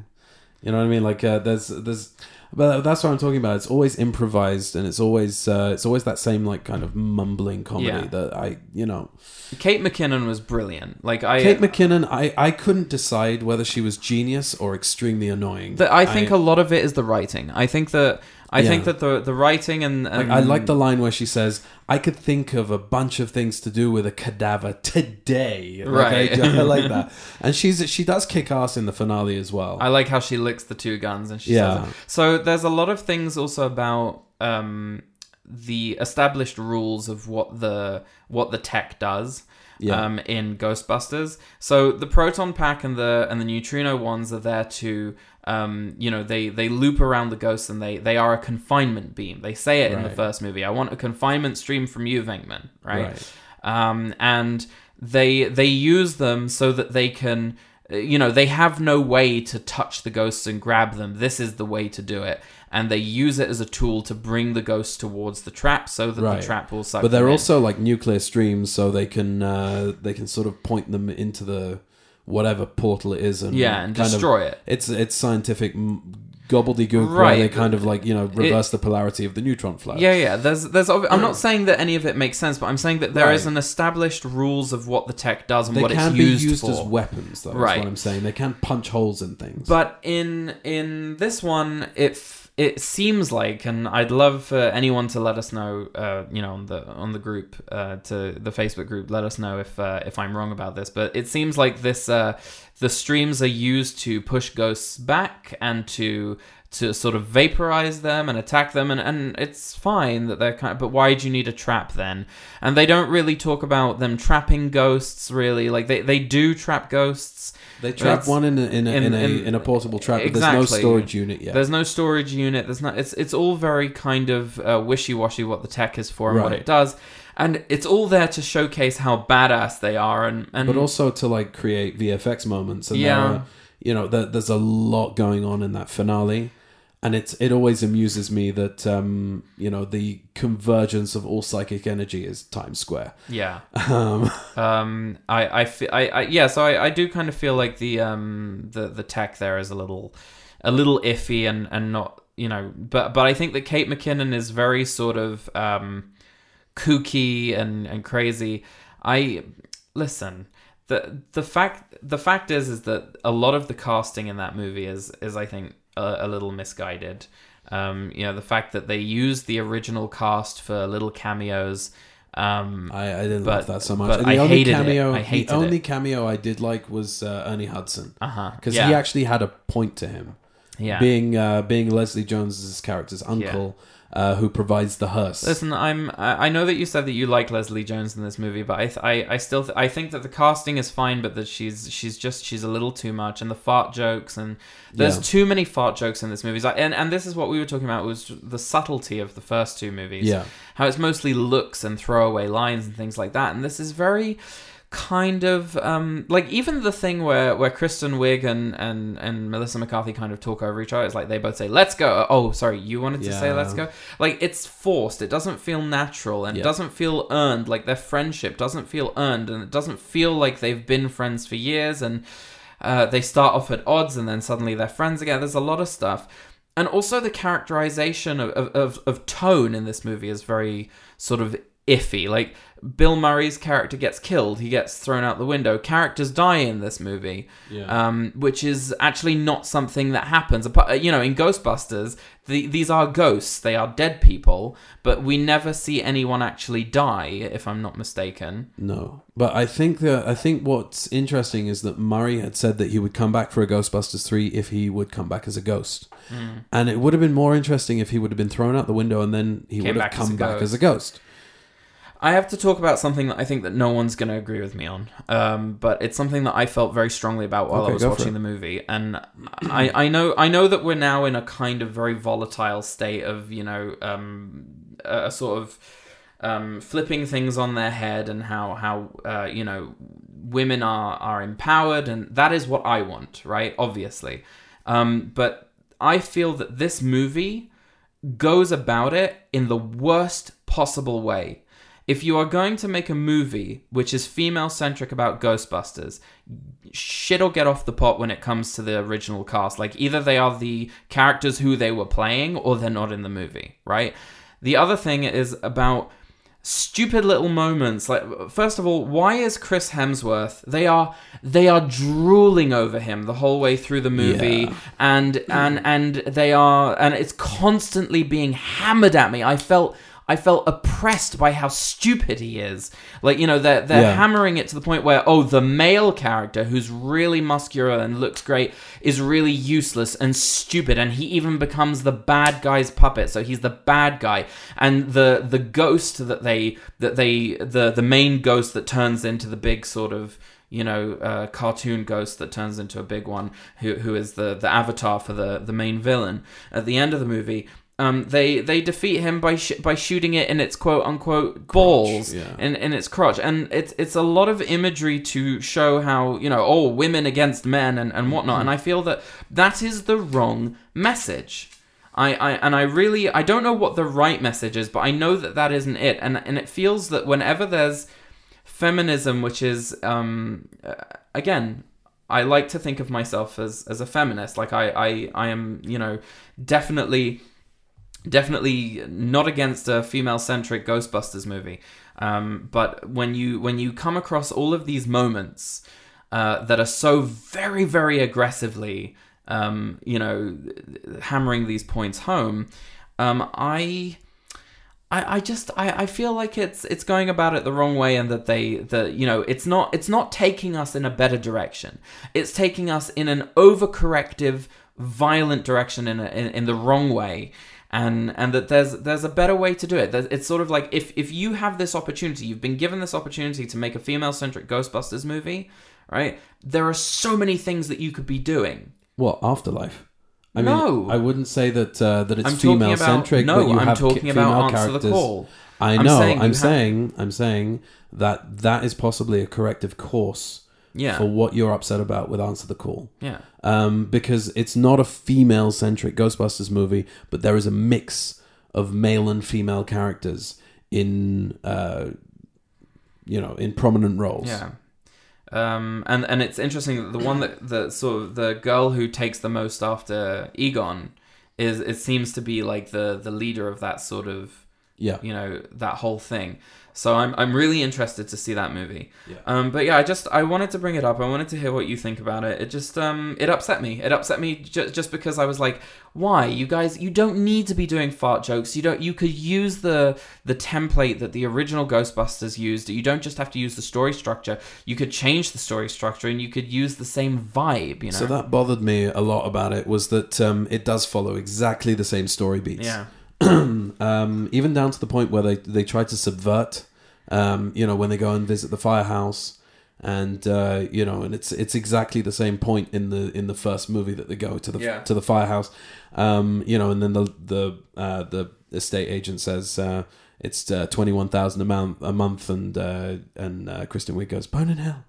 You know what I mean? Like uh, there's there's, but that's what I'm talking about. It's always improvised, and it's always uh, it's always that same like kind of mumbling comedy Yeah. that I you know. Kate McKinnon was brilliant. Like I, Kate McKinnon, I I couldn't decide whether she was genius or extremely annoying. that I think a lot of it is the writing. I think that I think that the the writing and, Like, and I like the line where she says, "I could think of a bunch of things to do with a cadaver today." Like, Right. *laughs* I, I like that, *laughs* and she's she does kick ass in the finale as well. I like how she licks the two guns and she Yeah. says it. So there's a lot of things also about um, the established rules of what the what the tech does. Yeah. Um, in Ghostbusters, so the proton pack and the and the neutrona wands are there to, um, you know, they they loop around the ghosts and they they are a confinement beam. They say it in the first movie. I want a confinement stream from you, Venkman. Right Right. um, and they they use them so that they can you know they have no way to touch the ghosts and grab them this is the way to do it and they use it as a tool to bring the ghosts towards the trap so that Right. the trap will suck but they're them in. also like nuclear streams, so they can uh, they can sort of point them into the whatever portal it is, and yeah and kind of- destroy it It's it's scientific m- gobbledygook where Right. they kind of like you know reverse the polarity of the neutron flow. yeah yeah there's there's obvi- i'm not *clears throat* saying that any of it makes sense but i'm saying that there is Right. an established rules of what the tech does and They what can it's be used, used, for as weapons, though. Right. Is what I'm saying. They can punch holes in things. But in in this one, it it seems like, and I'd love for anyone to let us know, uh, you know, on the on the group, uh, to the Facebook group, let us know if uh, if I'm wrong about this. But it seems like this, uh, the streams are used to push ghosts back and to to sort of vaporize them and attack them and, and it's fine that they're kind of, but why do you need a trap then and they don't really talk about them trapping ghosts really like they, they do trap ghosts they trap one in a, in a, in- in, a, in- in a portable trap, but there's no storage unit yet. There's no storage unit. There's not. It's it's all very kind of uh, wishy washy what the tech is for and what it does, and it's all there to showcase how badass they are and and but also to like create VFX moments. And Yeah. are, you know, there, there's a lot going on in that finale, and it's it always amuses me that um, you know the convergence of all psychic energy is Times Square. yeah. Um, *laughs* Um, I I I, I yeah. So I, I do kind of feel like the um the the tech there is a little a little iffy and and not you know but but I think that Kate McKinnon is very sort of um kooky and and crazy. I listen. The, the fact the fact is is that a lot of the casting in that movie is is I think a, a little misguided. Um, you know the fact that they used the original cast for little cameos. Um, I, I didn't But- love that so much. but And the I only hated it. cameo, I hated the only it. cameo I did like was uh, Ernie Hudson because yeah. he actually had a point to him. yeah. being uh, being Leslie Jones's character's uncle, uh, who provides the hearse. Listen, I'm. I know that you said that you like Leslie Jones in this movie, but I, th- I, I still, th- I think that the casting is fine, but that she's, she's just, she's a little too much, and the fart jokes, and there's Yeah. too many fart jokes in this movie. And, and this is what we were talking about was the subtlety of the first two movies. Yeah. how it's mostly looks and throwaway lines and things like that, and this is very kind of um like even the thing where where Kristen Wiig and and and Melissa McCarthy kind of talk over each other it's like they both say let's go. Oh sorry you wanted to say let's go. Like it's forced. It doesn't feel natural and it Yeah. doesn't feel earned. Like their friendship doesn't feel earned and it doesn't feel like they've been friends for years and uh, they start off at odds and then suddenly they're friends again. There's a lot of stuff. And also the characterization of, of, of tone in this movie is very sort of iffy. Like Bill Murray's character gets killed, he gets thrown out the window. Characters die in this movie, Yeah. um, which is actually not something that happens. You know, in Ghostbusters, the, these are ghosts; they are dead people, but we never see anyone actually die, if I'm not mistaken. No, but I think that I think what's interesting is that Murray had said that he would come back for a Ghostbusters three if he would come back as a ghost, Hmm. and it would have been more interesting if he would have been thrown out the window and then he Came would have as come a back as a ghost. I have to talk about something that I think that no one's going to agree with me on, um, but it's something that I felt very strongly about while Okay, I was watching the movie, and I, I know I know that we're now in a kind of very volatile state of you know um, a sort of um, flipping things on their head and how how uh, you know women are are empowered, and that is what I want, right? Obviously, um, but I feel that this movie goes about it in the worst possible way. If you are going to make a movie which is female centric about Ghostbusters, shit'll get off the pot when it comes to the original cast. Like either they are the characters who they were playing or they're not in the movie, right? The other thing is about stupid little moments like first of all why is chris hemsworth they are they are drooling over him the whole way through the movie Yeah. and and and they are and it's constantly being hammered at me i felt i felt oppressed by how stupid he is. Like you know they're they're Yeah. hammering it to the point where oh the male character who's really muscular and looks great is really useless and stupid and he even becomes the bad guy's puppet so he's the bad guy. And the the ghost that they that they the the main ghost that turns into the big sort of you know uh, cartoon ghost that turns into a big one who who is the the avatar for the the main villain. At the end of the movie um, they they defeat him by sh- by shooting it in its quote unquote balls yeah. in, in its crotch. And it's it's a lot of imagery to show how you know oh women against men and, and whatnot. And I feel that that is the wrong message. I, I and I really I don't know what the right message is but I know that that isn't it. And and it feels that whenever there's feminism which is um again I like to think of myself as as a feminist. Like I I, I am you know definitely definitely not against a female centric ghostbusters movie. Um, but when you when you come across all of these moments uh, that are so very very aggressively um, you know hammering these points home um, i I, I just I, I feel like it's it's going about it the wrong way and that they the you know it's not it's not taking us in a better direction. It's taking us in an overcorrective violent direction in, a, in in the wrong way and and that there's there's a better way to do it it's sort of like if if you have this opportunity you've been given this opportunity to make a female centric ghostbusters movie right there are so many things that you could be doing What afterlife? I No. mean, I wouldn't say that uh, that it's female centric. no but you i'm have talking ki- about female answer characters. the call I I'm know. saying I'm have- saying. I'm saying that that is possibly a corrective course yeah for what you're upset about with Answer the Call. yeah um, because it's not a female centric Ghostbusters movie, but there is a mix of male and female characters in uh, you know in prominent roles. Yeah. Um, and and it's interesting that the one that the sort of the girl who takes the most after Egon is it seems to be like the the leader of that sort of yeah, you know that whole thing. So I'm I'm really interested to see that movie. Yeah. Um, but yeah, I just I wanted to bring it up. I wanted to hear what you think about it. It just um it upset me. It upset me ju- just because I was like, why you guys? You don't need to be doing fart jokes. You don't. You could use the the template that the original Ghostbusters used. You don't just have to use the story structure. You could change the story structure and you could use the same vibe. You know. So that bothered me a lot about it was that um, it does follow exactly the same story beats. yeah. *clears throat* um, even down to the point where they they try to subvert. Um, you know, when they go and visit the firehouse, and uh, you know, and it's it's exactly the same point in the in the first movie that they go to the Yeah. to the firehouse. Um, you know, and then the the uh, the estate agent says uh, it's uh, twenty one thousand a month a month, and uh, and uh, Kristen Wiig goes bone in hell,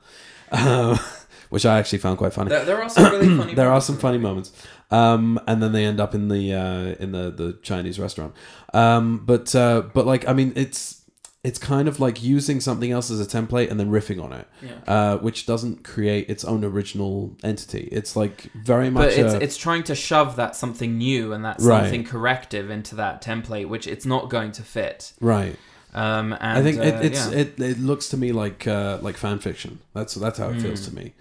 um, *laughs* which I actually found quite funny There, there are some really *coughs* funny. there are moments some funny moments um and then they end up in the uh in the the chinese restaurant um but uh but like i mean it's it's kind of like using something else as a template and then riffing on it Yeah. uh which doesn't create its own original entity it's like very But much it's a- it's trying to shove that something new and that Right. something corrective into that template, which it's not going to fit. right Um, and, I think uh, it, it's yeah. it, it looks to me like uh, like fan fiction. That's that's how it feels to me.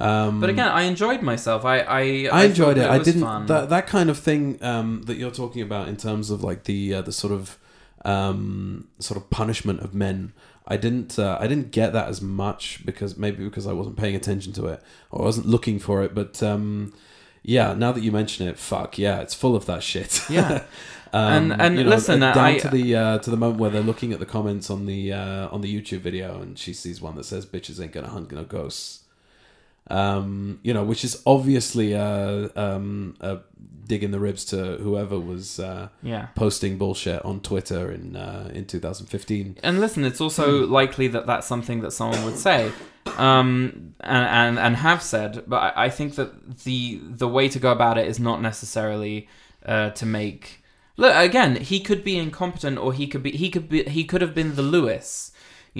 Um, But again, I enjoyed myself. I I, I enjoyed thought it. I didn't fun. that that kind of thing um, that you're talking about in terms of like the uh, the sort of um, sort of punishment of men. I didn't uh, I didn't get that as much because maybe because I wasn't paying attention to it or I wasn't looking for it. But um, yeah, now that you mention it, fuck yeah, it's full of that shit. *laughs* Yeah. *laughs* Um, And- and listen, down I- to the uh, to the moment where they're looking at the comments on the uh, on the YouTube video, and she sees one that says "bitches ain't gonna hunt no ghosts," um, you know, which is obviously a, um, a dig in the ribs to whoever was uh, yeah. posting bullshit on Twitter in uh, in 2015. And listen, it's also likely that that's something that someone would say, um, and, and and have said. But I, I think that the the way to go about it is not necessarily uh, to make. Look again. He could be incompetent, or he could be. He could be. He could have been the Louis.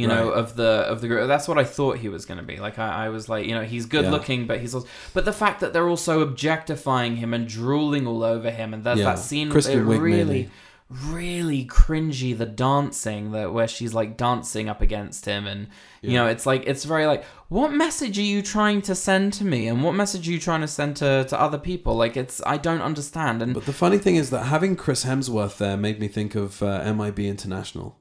You know, Right. of the of the group. That's what I thought he was going to be. Like I, I was like, you know, he's good Yeah. looking, but he's also. But the fact that they're also objectifying him and drooling all over him, and there's Yeah. that scene Kristen it Wiig really mainly. really cringy the dancing that where she's like dancing up against him and you know it's like it's very like what message are you trying to send to me and what message are you trying to send to, to other people like it's i don't understand and But the funny thing is that having Chris Hemsworth there made me think of uh, MIB International.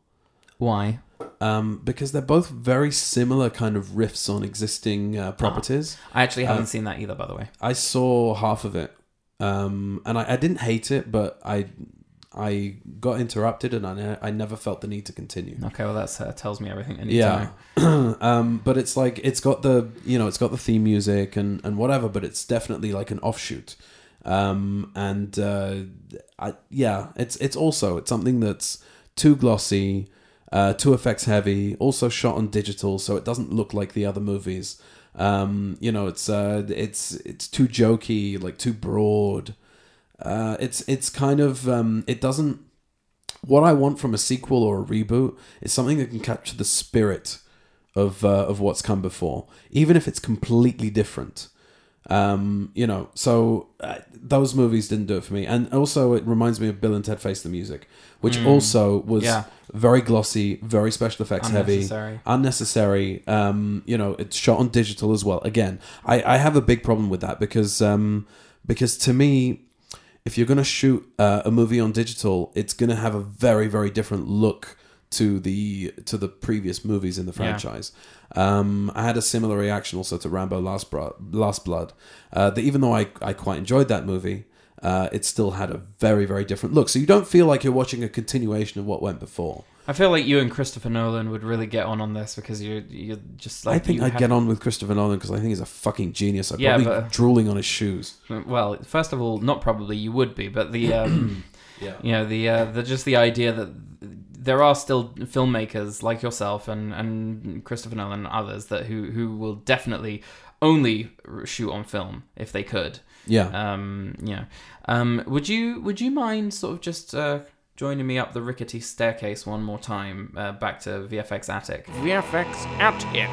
Why Um, because they're both very similar kind of riffs on existing uh, properties. i actually haven't Uh, seen that either by the way I saw half of it, um, and I, I didn't hate it, but I I got interrupted, and I, ne- I never felt the need to continue. okay well that uh, tells me everything i need Yeah, to know *clears throat* um, but it's like it's got the you know it's got the theme music and and whatever, but it's definitely like an offshoot. Um, and uh, I, yeah, it's it's also it's something that's too glossy, uh, too effects heavy, also shot on digital, so it doesn't look like the other movies. Um, you know, it's uh, it's it's too jokey, like too broad. Uh, it's it's kind of um, it doesn't. What I want from a sequel or a reboot is something that can capture the spirit of uh, of what's come before, even if it's completely different. Um, you know, so uh, those movies didn't do it for me, and also it reminds me of Bill and Ted Face the Music, which also was. Yeah. very glossy, very special effects heavy, Unnecessary. unnecessary. Um, you know, it's shot on digital as well. Again, I, I have a big problem with that because um, because to me, if you're going to shoot uh, a movie on digital, it's going to have a very very different look to the to the previous movies in the Yeah. franchise. Um, I had a similar reaction also to Rambo Last, Bro- Last Blood. Uh, that even though I, I quite enjoyed that movie, uh, it still had a very very different look. So you don't feel like you're watching a continuation of what went before. i feel like you and christopher nolan would really get on on this because you're you're just like I think I'd have- get on with Christopher Nolan because I think he's a fucking genius. I'd Yeah, probably but- be drooling on his shoes. well first of all not probably you would be but the um *coughs* Yeah. you know the uh, the just the idea that there are still filmmakers like yourself and and Christopher Nolan and others that who who will definitely only shoot on film if they could. Yeah. Um, you know, um, would you would you mind sort of just uh, joining me up the rickety staircase one more time uh, back to VFX Attic? VFX Attic.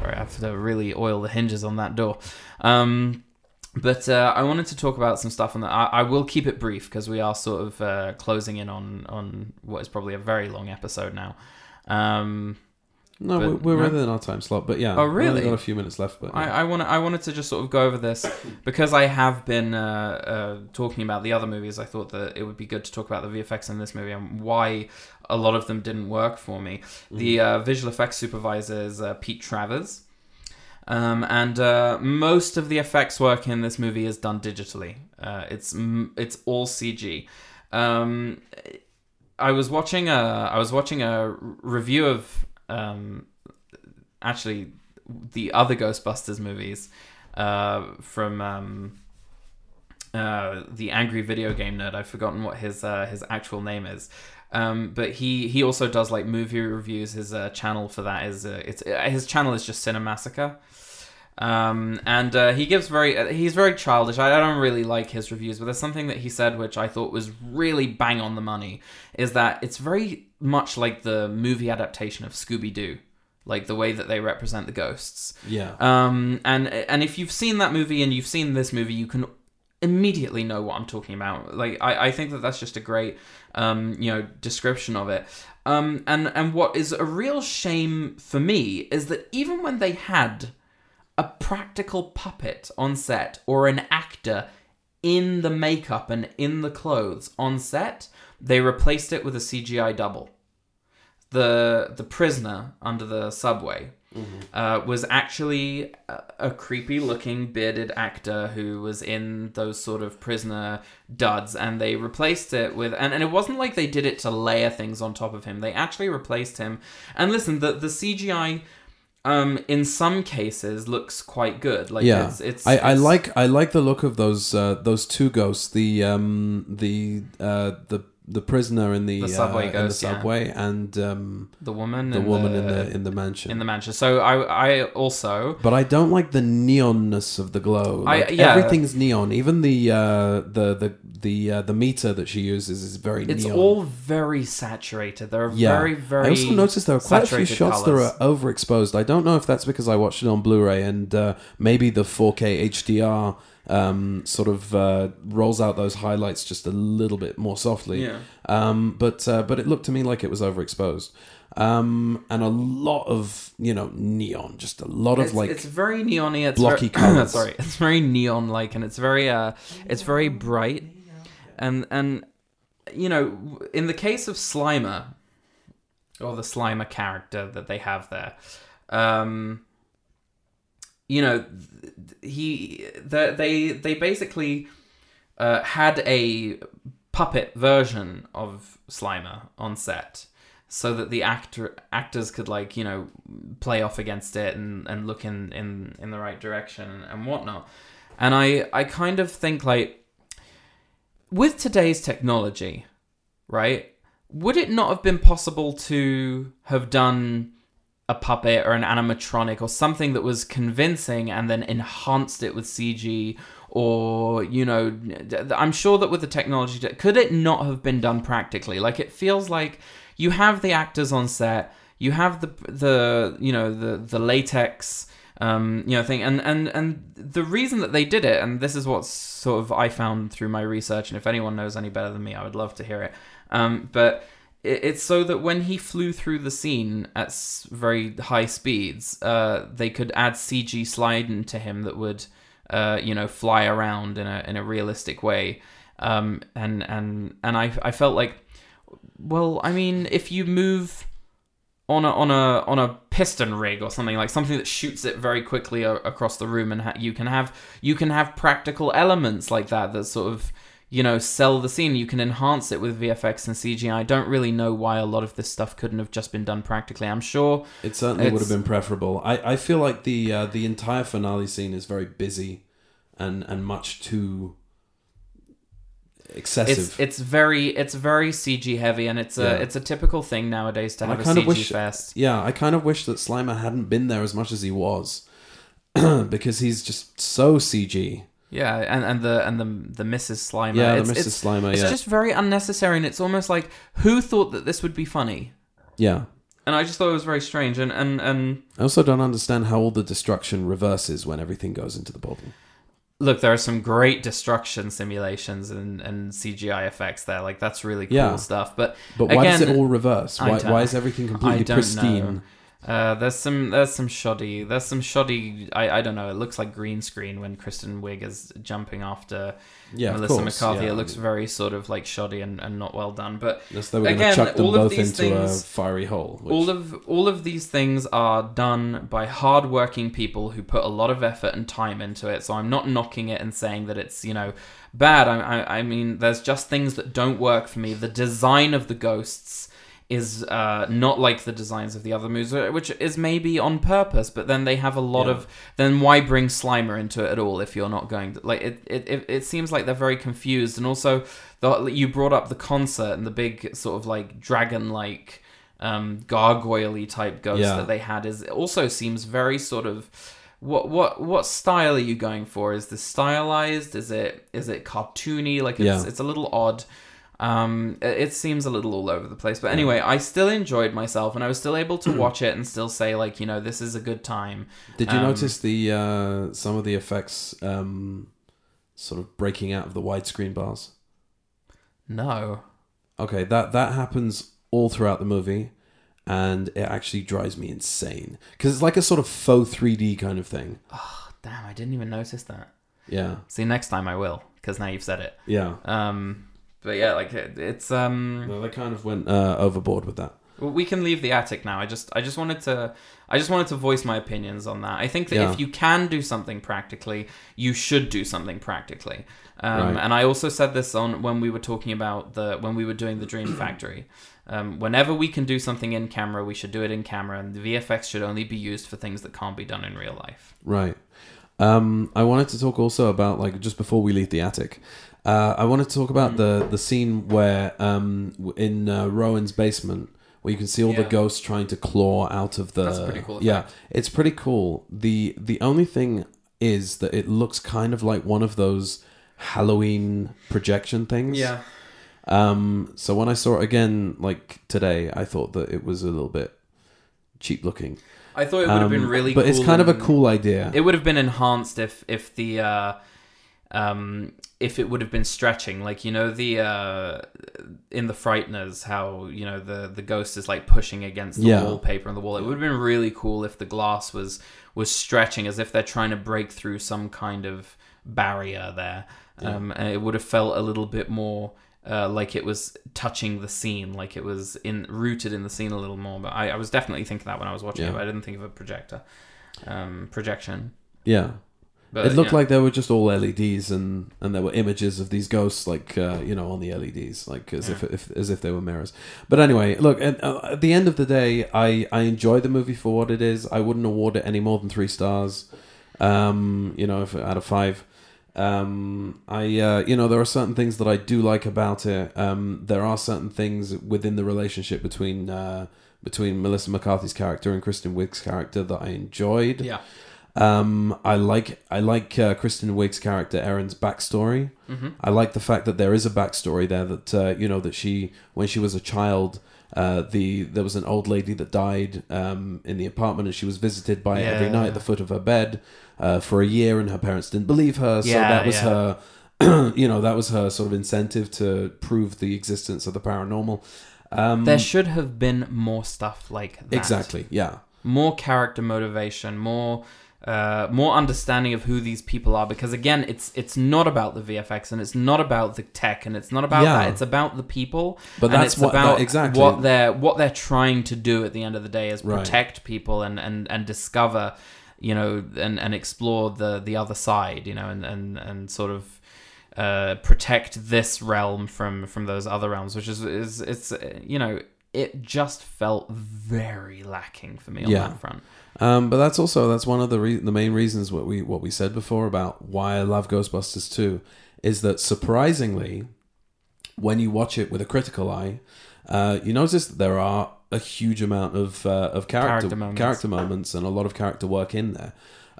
Sorry, I have to really oil the hinges on that door. Um, but uh, I wanted to talk about some stuff on that. I, I will keep it brief because we are sort of uh, closing in on on what is probably a very long episode now. Um, no, but- we're, we're no? within our time slot, but yeah. Oh, really? we've got a few minutes left, but I, yeah. I want I wanted to just sort of go over this *coughs* because I have been uh, uh, talking about the other movies. I thought that it would be good to talk about the VFX in this movie and why a lot of them didn't work for me. The uh, visual effects supervisor is uh, Pete Travers. Um, and uh, most of the effects work in this movie is done digitally. Uh, it's it's all CG. Um, I was watching a I was watching a review of um, actually the other Ghostbusters movies uh, from um, uh, the Angry Video Game Nerd. I've forgotten what his uh, his actual name is. Um, but he he also does like movie reviews. His uh, channel for that is uh, it's uh, his channel is just Cinemassacre. Um, and uh, he gives very uh, he's very childish. I, I don't really like his reviews, but there's something that he said which I thought was really bang on the money. Is that it's very much like the movie adaptation of Scooby Doo, like the way that they represent the ghosts. yeah. Um, and and if you've seen that movie and you've seen this movie, you can immediately know what I'm talking about. Like I, I think that that's just a great um, you know description of it. Um, and and what is a real shame for me is that even when they had a practical puppet on set or an actor in the makeup and in the clothes on set, they replaced it with a CGI double. The the prisoner under the subway uh, was actually a, a creepy looking bearded actor who was in those sort of prisoner duds and they replaced it with and, and it wasn't like they did it to layer things on top of him. They actually replaced him. And listen the, the cgi um in some cases looks quite good. Like yeah, it's, it's I, I like I like the look of those uh, those two ghosts, the um the uh the the prisoner in the, The subway uh, in the ghost, yeah. subway and um the woman the and woman in the in the mansion. in the mansion so i i also but I don't like the neonness of the glow. I- yeah. everything's neon. Even the uh, the the the uh, the meter that she uses is very it's neon. all very saturated there are yeah. very very I also noticed there are quite a few shots colours. that are overexposed. I don't know if that's because I watched it on Blu-ray and uh, maybe the 4K HDR um, sort of uh, rolls out those highlights just a little bit more softly. Yeah. Um, but uh, but it looked to me like it was overexposed. Um, and a lot of you know neon, just a lot of it's, like it's very neon-y. It's blocky very, *coughs* colours. sorry, it's very neon-like, and it's very uh, it's very bright, and and you know, in the case of Slimer, or the Slimer character that they have there, um, you know, he the, they they basically uh, had a puppet version of Slimer on set so that the actor actors could like you know play off against it and, and look in, in in the right direction and whatnot. And I I kind of think like with today's technology right would it not have been possible to have done a puppet or an animatronic or something that was convincing and then enhanced it with CG or you know I'm sure that with the technology could it not have been done practically? Like it feels like you have the actors on set you have the the you know the the latex um, you know thing and and and the reason that they did it and this is what sort of I found through my research and if anyone knows any better than me I would love to hear it um, but it's so that when he flew through the scene at very high speeds uh, they could add CG slide to him that would uh, you know fly around in a in a realistic way. Um, and and and I I felt like well I mean if you move on a on a on a piston rig or something like something that shoots it very quickly a- across the room and ha- you can have you can have practical elements like that that sort of you know sell the scene you can enhance it with VFX and CGI I don't really know why a lot of this stuff couldn't have just been done practically I'm sure It certainly would have been preferable. I, I feel like the uh, the entire finale scene is very busy and and much too excessive. it's it's very it's very CG heavy and it's a Yeah. it's a typical thing nowadays to I have a kind of CG wish- fest yeah, I kind of wish that Slimer hadn't been there as much as he was *clears throat* because he's just so CG. Yeah and and the and the the Mrs Slimer Yeah, it's, the Mrs. it's, Slimer. it's yeah, just very unnecessary and it's almost like who thought that this would be funny yeah. and I just thought it was very strange and and and I also don't understand how all the destruction reverses when everything goes into the bottle. look there are some great destruction simulations and and CGI effects there like that's really cool Yeah. stuff but But why does it all reverse? Why, why is everything *laughs* completely pristine? know. Uh, there's some there's some shoddy there's some shoddy I, I don't know it looks like green screen when Kristen Wiig is jumping after Yeah, Melissa McCarthy yeah. it looks very sort of like shoddy and, and not well done but Unless they were Again, chuck them all of these into a things- fiery hole. Which, all of all of these things are done by hardworking people who put a lot of effort and time into it so I'm not knocking it and saying that it's you know bad I, I, I mean there's just things that don't work for me the design of the ghosts is uh, not like the designs of the other movies, uh, which is maybe on purpose. But then they have a lot Yeah. of. Then why bring Slimer into it at all if you're not going to like it? It, it, seems like they're very confused, and also the, you brought up the concert and the big sort of like dragon-like, um, gargoyle type ghost Yeah. that they had is also seems very sort of. What what what style are you going for? Is this stylized? Is it is it cartoony? Like it's Yeah. it's a little odd. Um, it, seems a little all over the place, but anyway, I still enjoyed myself, and I was still able to *clears throat* watch it and still say like, you know, this is a good time. Did you um, notice the uh, some of the effects? Um, sort of breaking out of the widescreen bars. No. Okay, that that happens all throughout the movie, and it actually drives me insane because it's like a sort of faux 3D kind of thing. Oh, damn, I didn't even notice that. Yeah, See, next time I will, because now you've said it. yeah. Um, but yeah, like it, it's um. No, they kind of went uh, overboard with that. We can leave the attic now. I just, I just wanted to, I just wanted to voice my opinions on that. I think that Yeah. if you can do something practically, you should do something practically. Um, Right. And I also said this on when we were talking about the when we were doing the Dream *clears throat* Factory. Um, whenever we can do something in camera, we should do it in camera, and the VFX should only be used for things that can't be done in real life. Right. Um, I wanted to talk also about like just before we leave the attic. Uh, I wanted to talk about the the scene where um, in uh, Rowan's basement where you can see all the ghosts trying to claw out of the. That's pretty cool Yeah, effect. it's pretty cool. the The only thing is that it looks kind of like one of those Halloween projection things. Yeah. Um. So when I saw it again, like today, I thought that it was a little bit cheap looking. I thought it would have been Um, really, but cool it's kind of a cool idea. It would have been enhanced if if the uh, um, if it would have been stretching, like you know the uh, in the Frighteners, how you know the the ghost is like pushing against the Yeah. wallpaper on the wall. It would have been really cool if the glass was was stretching as if they're trying to break through some kind of barrier there. Um, and it would have felt a little bit more. Uh, like it was touching the scene, like it was in rooted in the scene a little more. But I, I was definitely thinking that when I was watching Yeah. it, but I didn't think of a projector um, projection. yeah. But, it looked yeah. like they were just all LEDs and and there were images of these ghosts like uh, you know on the LEDs like as if, if as if they were mirrors. But anyway, look at, uh, at the end of the day, I I enjoy the movie for what it is. I wouldn't award it any more than three stars. Um, you know, if out of five. Um, I uh, you know there are certain things that I do like about it. Um, there are certain things within the relationship between uh, between Melissa McCarthy's character and Kristen Wiig's character that I enjoyed. yeah. Um, I like I like uh, Kristen Wiig's character Erin's backstory. Mm-hmm. I like the fact that there is a backstory there. That uh, you know that she when she was a child, uh, the there was an old lady that died um, in the apartment, and she was visited by every night at the foot of her bed uh, for a year, and her parents didn't believe her. So Yeah, that was yeah. her. *clears throat* you know that was her sort of incentive to prove the existence of the paranormal. Um, There should have been more stuff like that. exactly, yeah, More character motivation, more uh, more understanding of who these people are. Because again, it's it's not about the VFX and it's not about the tech and it's not about Yeah. that. It's about the people. But and that's it's what- that- about exactly. what they're what they're trying to do at the end of the day is Right. protect people and and and discover, you know, and and explore the the other side, you know, and and and sort of uh, protect this realm from from those other realms, which is is it's you know it just felt very lacking for me on Yeah. that front. Um, but that's also that's one of the re- the main reasons what we what we said before about why I love Ghostbusters 2 is that surprisingly, when you watch it with a critical eye, uh, you notice that there are a huge amount of uh, of character Character character moments. moments. and a lot of character work in there.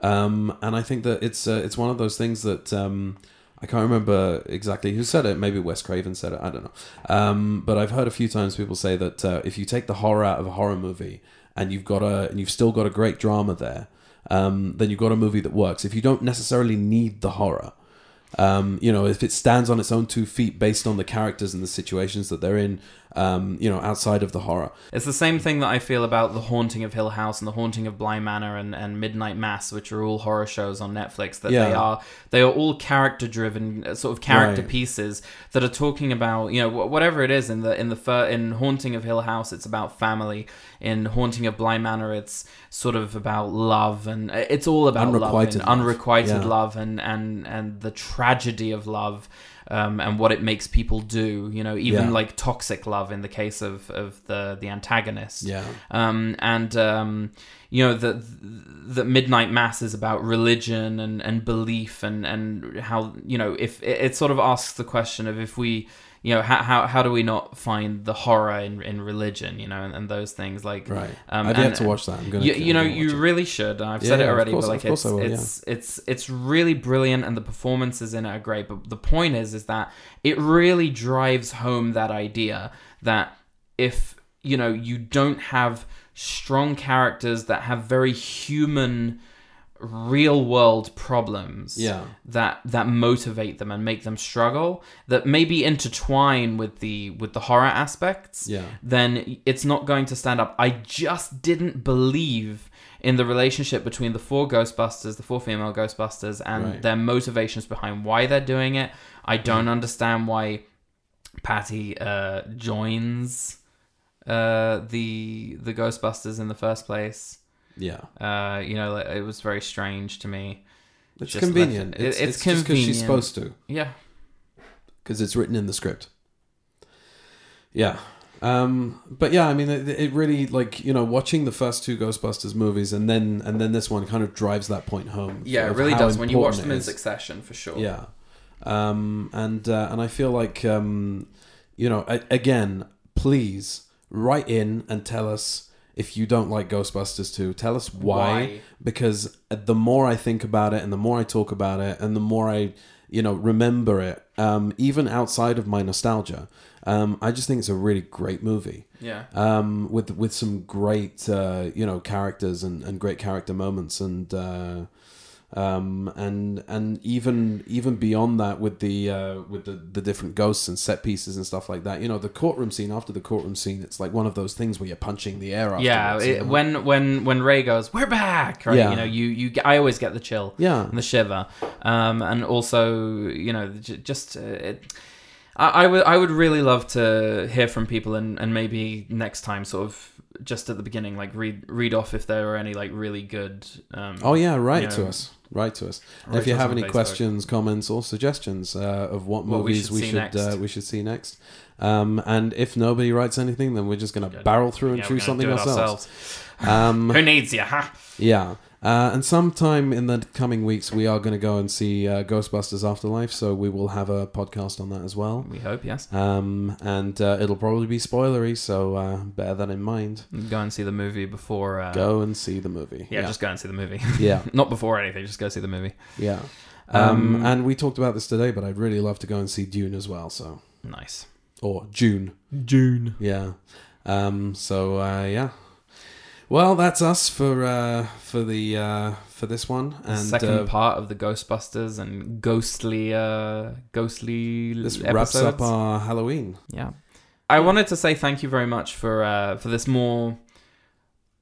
Um, and I think that it's uh, it's one of those things that um, I can't remember exactly who said it. Maybe Wes Craven said it. I don't know. Um, but I've heard a few times people say that uh, if you take the horror out of a horror movie and you've got a and you've still got a great drama there, um, then you've got a movie that works. If you don't necessarily need the horror, um, you know, if it stands on its own two feet based on the characters and the situations that they're in, um, you know, outside of the horror. It's the same thing that I feel about The Haunting of Hill House and The Haunting of Bly Manor and, and Midnight Mass, which are all horror shows on Netflix. That they are they are all character driven, sort of character Right. pieces that are talking about you know whatever it is in the in the fir- in Haunting of Hill House, it's about family. In Haunting of Bly Manor, it's sort of about love and uh, it's all about Unrequited love, and love. unrequited Yeah. love and and and the tragedy of love. Um, and what it makes people do, you know, even Yeah. like toxic love in the case of, of the the antagonist Yeah. um, and um, you know that that midnight mass is about religion and, and belief and, and how you know if it, it sort of asks the question of if we you know how, how, how do we not find the horror in, in religion you know and, and those things like Right. um, I've yet to watch that. I'm gonna. you, you know you watch it. really should i've Yeah, said it yeah, already course- but like it's will, yeah. it's it's it's really brilliant and the performances in it are great but the point is is that it really drives home that idea that if you know you don't have strong characters that have very human real world problems Yeah. that that motivate them and make them struggle that maybe intertwine with the with the horror aspects Yeah. then it's not going to stand up i just didn't believe in the relationship between the four ghostbusters the four female ghostbusters and Right. their motivations behind why they're doing it i don't understand why patty uh joins uh the the ghostbusters in the first place Yeah. uh you know it was very strange to me It's Just convenient. it- It's, it's it's, just because she's supposed to, yeah because it's written in the script. Yeah. Um, but yeah, I mean, it, it really like you know watching the first two Ghostbusters movies and then and then this one kind of drives that point home. Yeah, it really does when you watch them in succession for sure. Yeah, um, and uh, and I feel like um, you know a- again, please write in and tell us if you don't like Ghostbusters 2. Tell us why, Why? because the more I think about it and the more I talk about it and the more I you know remember it, um, even outside of my nostalgia, um, I just think it's a really great movie Yeah. um, with with some great uh, you know characters and, and great character moments and uh, um, and and even even beyond that with the uh, with the, the different ghosts and set pieces and stuff like that. You know, the courtroom scene after the courtroom scene, it's like one of those things where you're punching the air. Yeah, it, know? when when when Ray goes, "We're back!" Right? Yeah. You know, you you get- I always get the chill, Yeah. and the shiver, um, and also you know just uh, it. I, I would I would really love to hear from people and, and maybe next time sort of just at the beginning like read read off if there are any like really good um, Oh yeah, write you to us. Write to us. Write if you have any Facebook. questions, comments, or suggestions uh, of what What we movies should we should uh, we should see next, um, and if nobody writes anything, then we're just gonna barrel through and yeah, choose something it ourselves. Um, *laughs* Who needs you, huh? Yeah. Uh, and sometime in the coming weeks, we are going to go and see uh, Ghostbusters Afterlife, so we will have a podcast on that as well. We hope, yes. Um, and uh, it'll probably be spoilery, so uh, bear that in mind. Go and see the movie before. Uh, Go and see the movie. Yeah, just go and see the movie. *laughs* yeah, *laughs* Not before anything. Just go see the movie. yeah. Um, Um, and we talked about this today, but I'd really love to go and see Dune as well. So Nice. or June, June. yeah. Um, so uh, yeah. Well, that's us for uh, for the uh, for this one. The And second uh, part of the Ghostbusters and ghostly, uh, ghostly. this episodes. wraps up our Halloween. Yeah. I wanted to say thank you very much for uh, for this more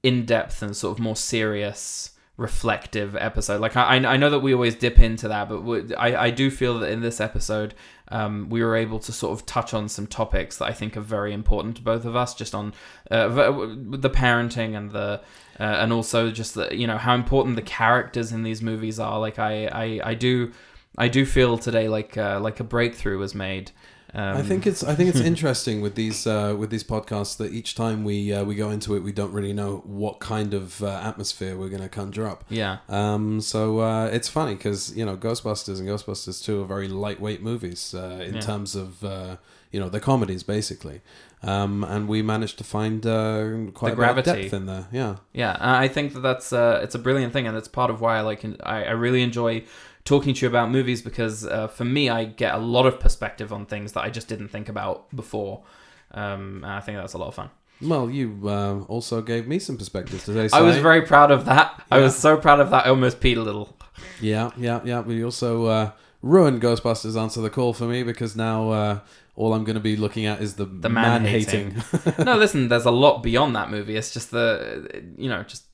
in depth and sort of more serious, reflective episode. Like I, I know that we always dip into that, but we- I, I do feel that in this episode, um, we were able to sort of touch on some topics that I think are very important to both of us, just on uh, the parenting and the. Uh, and also just the, you know how important the characters in these movies are. Like I, I, I do, I do feel today like uh, like a breakthrough was made. Um, I think it's I think it's *laughs* interesting with these uh, with these podcasts that each time we uh, we go into it, we don't really know what kind of uh, atmosphere we're going to conjure up. yeah. Um, so uh, it's funny because you know Ghostbusters and Ghostbusters Two are very lightweight movies uh, in Yeah. terms of uh, you know they're comedies basically, um, and we managed to find uh, quite The a bit of depth in there. Yeah, Yeah, I think that that's uh, it's a brilliant thing, and it's part of why I like I, I really enjoy talking to you about movies because uh, for me I get a lot of perspective on things that I just didn't think about before. Um, and I think that's a lot of fun. well, you uh, also gave me some perspective today. I was Si. very proud of that. I was so proud of that. I almost peed a little. Yeah, yeah, yeah. We also uh, ruined Ghostbusters Answer the Call for me because now uh, all I'm going to be looking at is the, The man hating. no, listen, there's a lot beyond that movie. It's just the you know just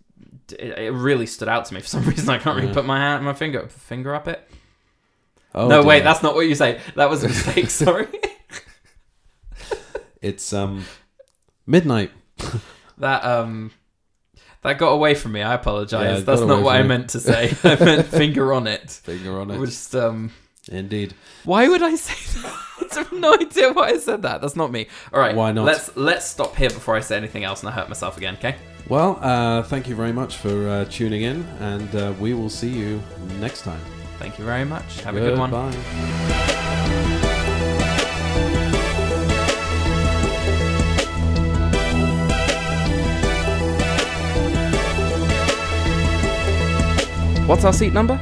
it, it really stood out to me for some *laughs* reason. I can't really Yeah. put my hand, my finger finger up it. oh, no, wait, that's not what you say. That was a mistake. *laughs* Sorry. it's um midnight. *laughs* That um that got away from me. I apologize. it That's not what I meant to say. I meant finger on it. Finger on it. Just um Indeed. why would I say that? I have no idea why I said that. That's not me. All right. Why not? Let's let's stop here before I say anything else and I hurt myself again, okay? Well, uh, thank you very much for uh, tuning in, and uh, we will see you next time. Thank you very much. Have a good one. Bye. What's our seat number?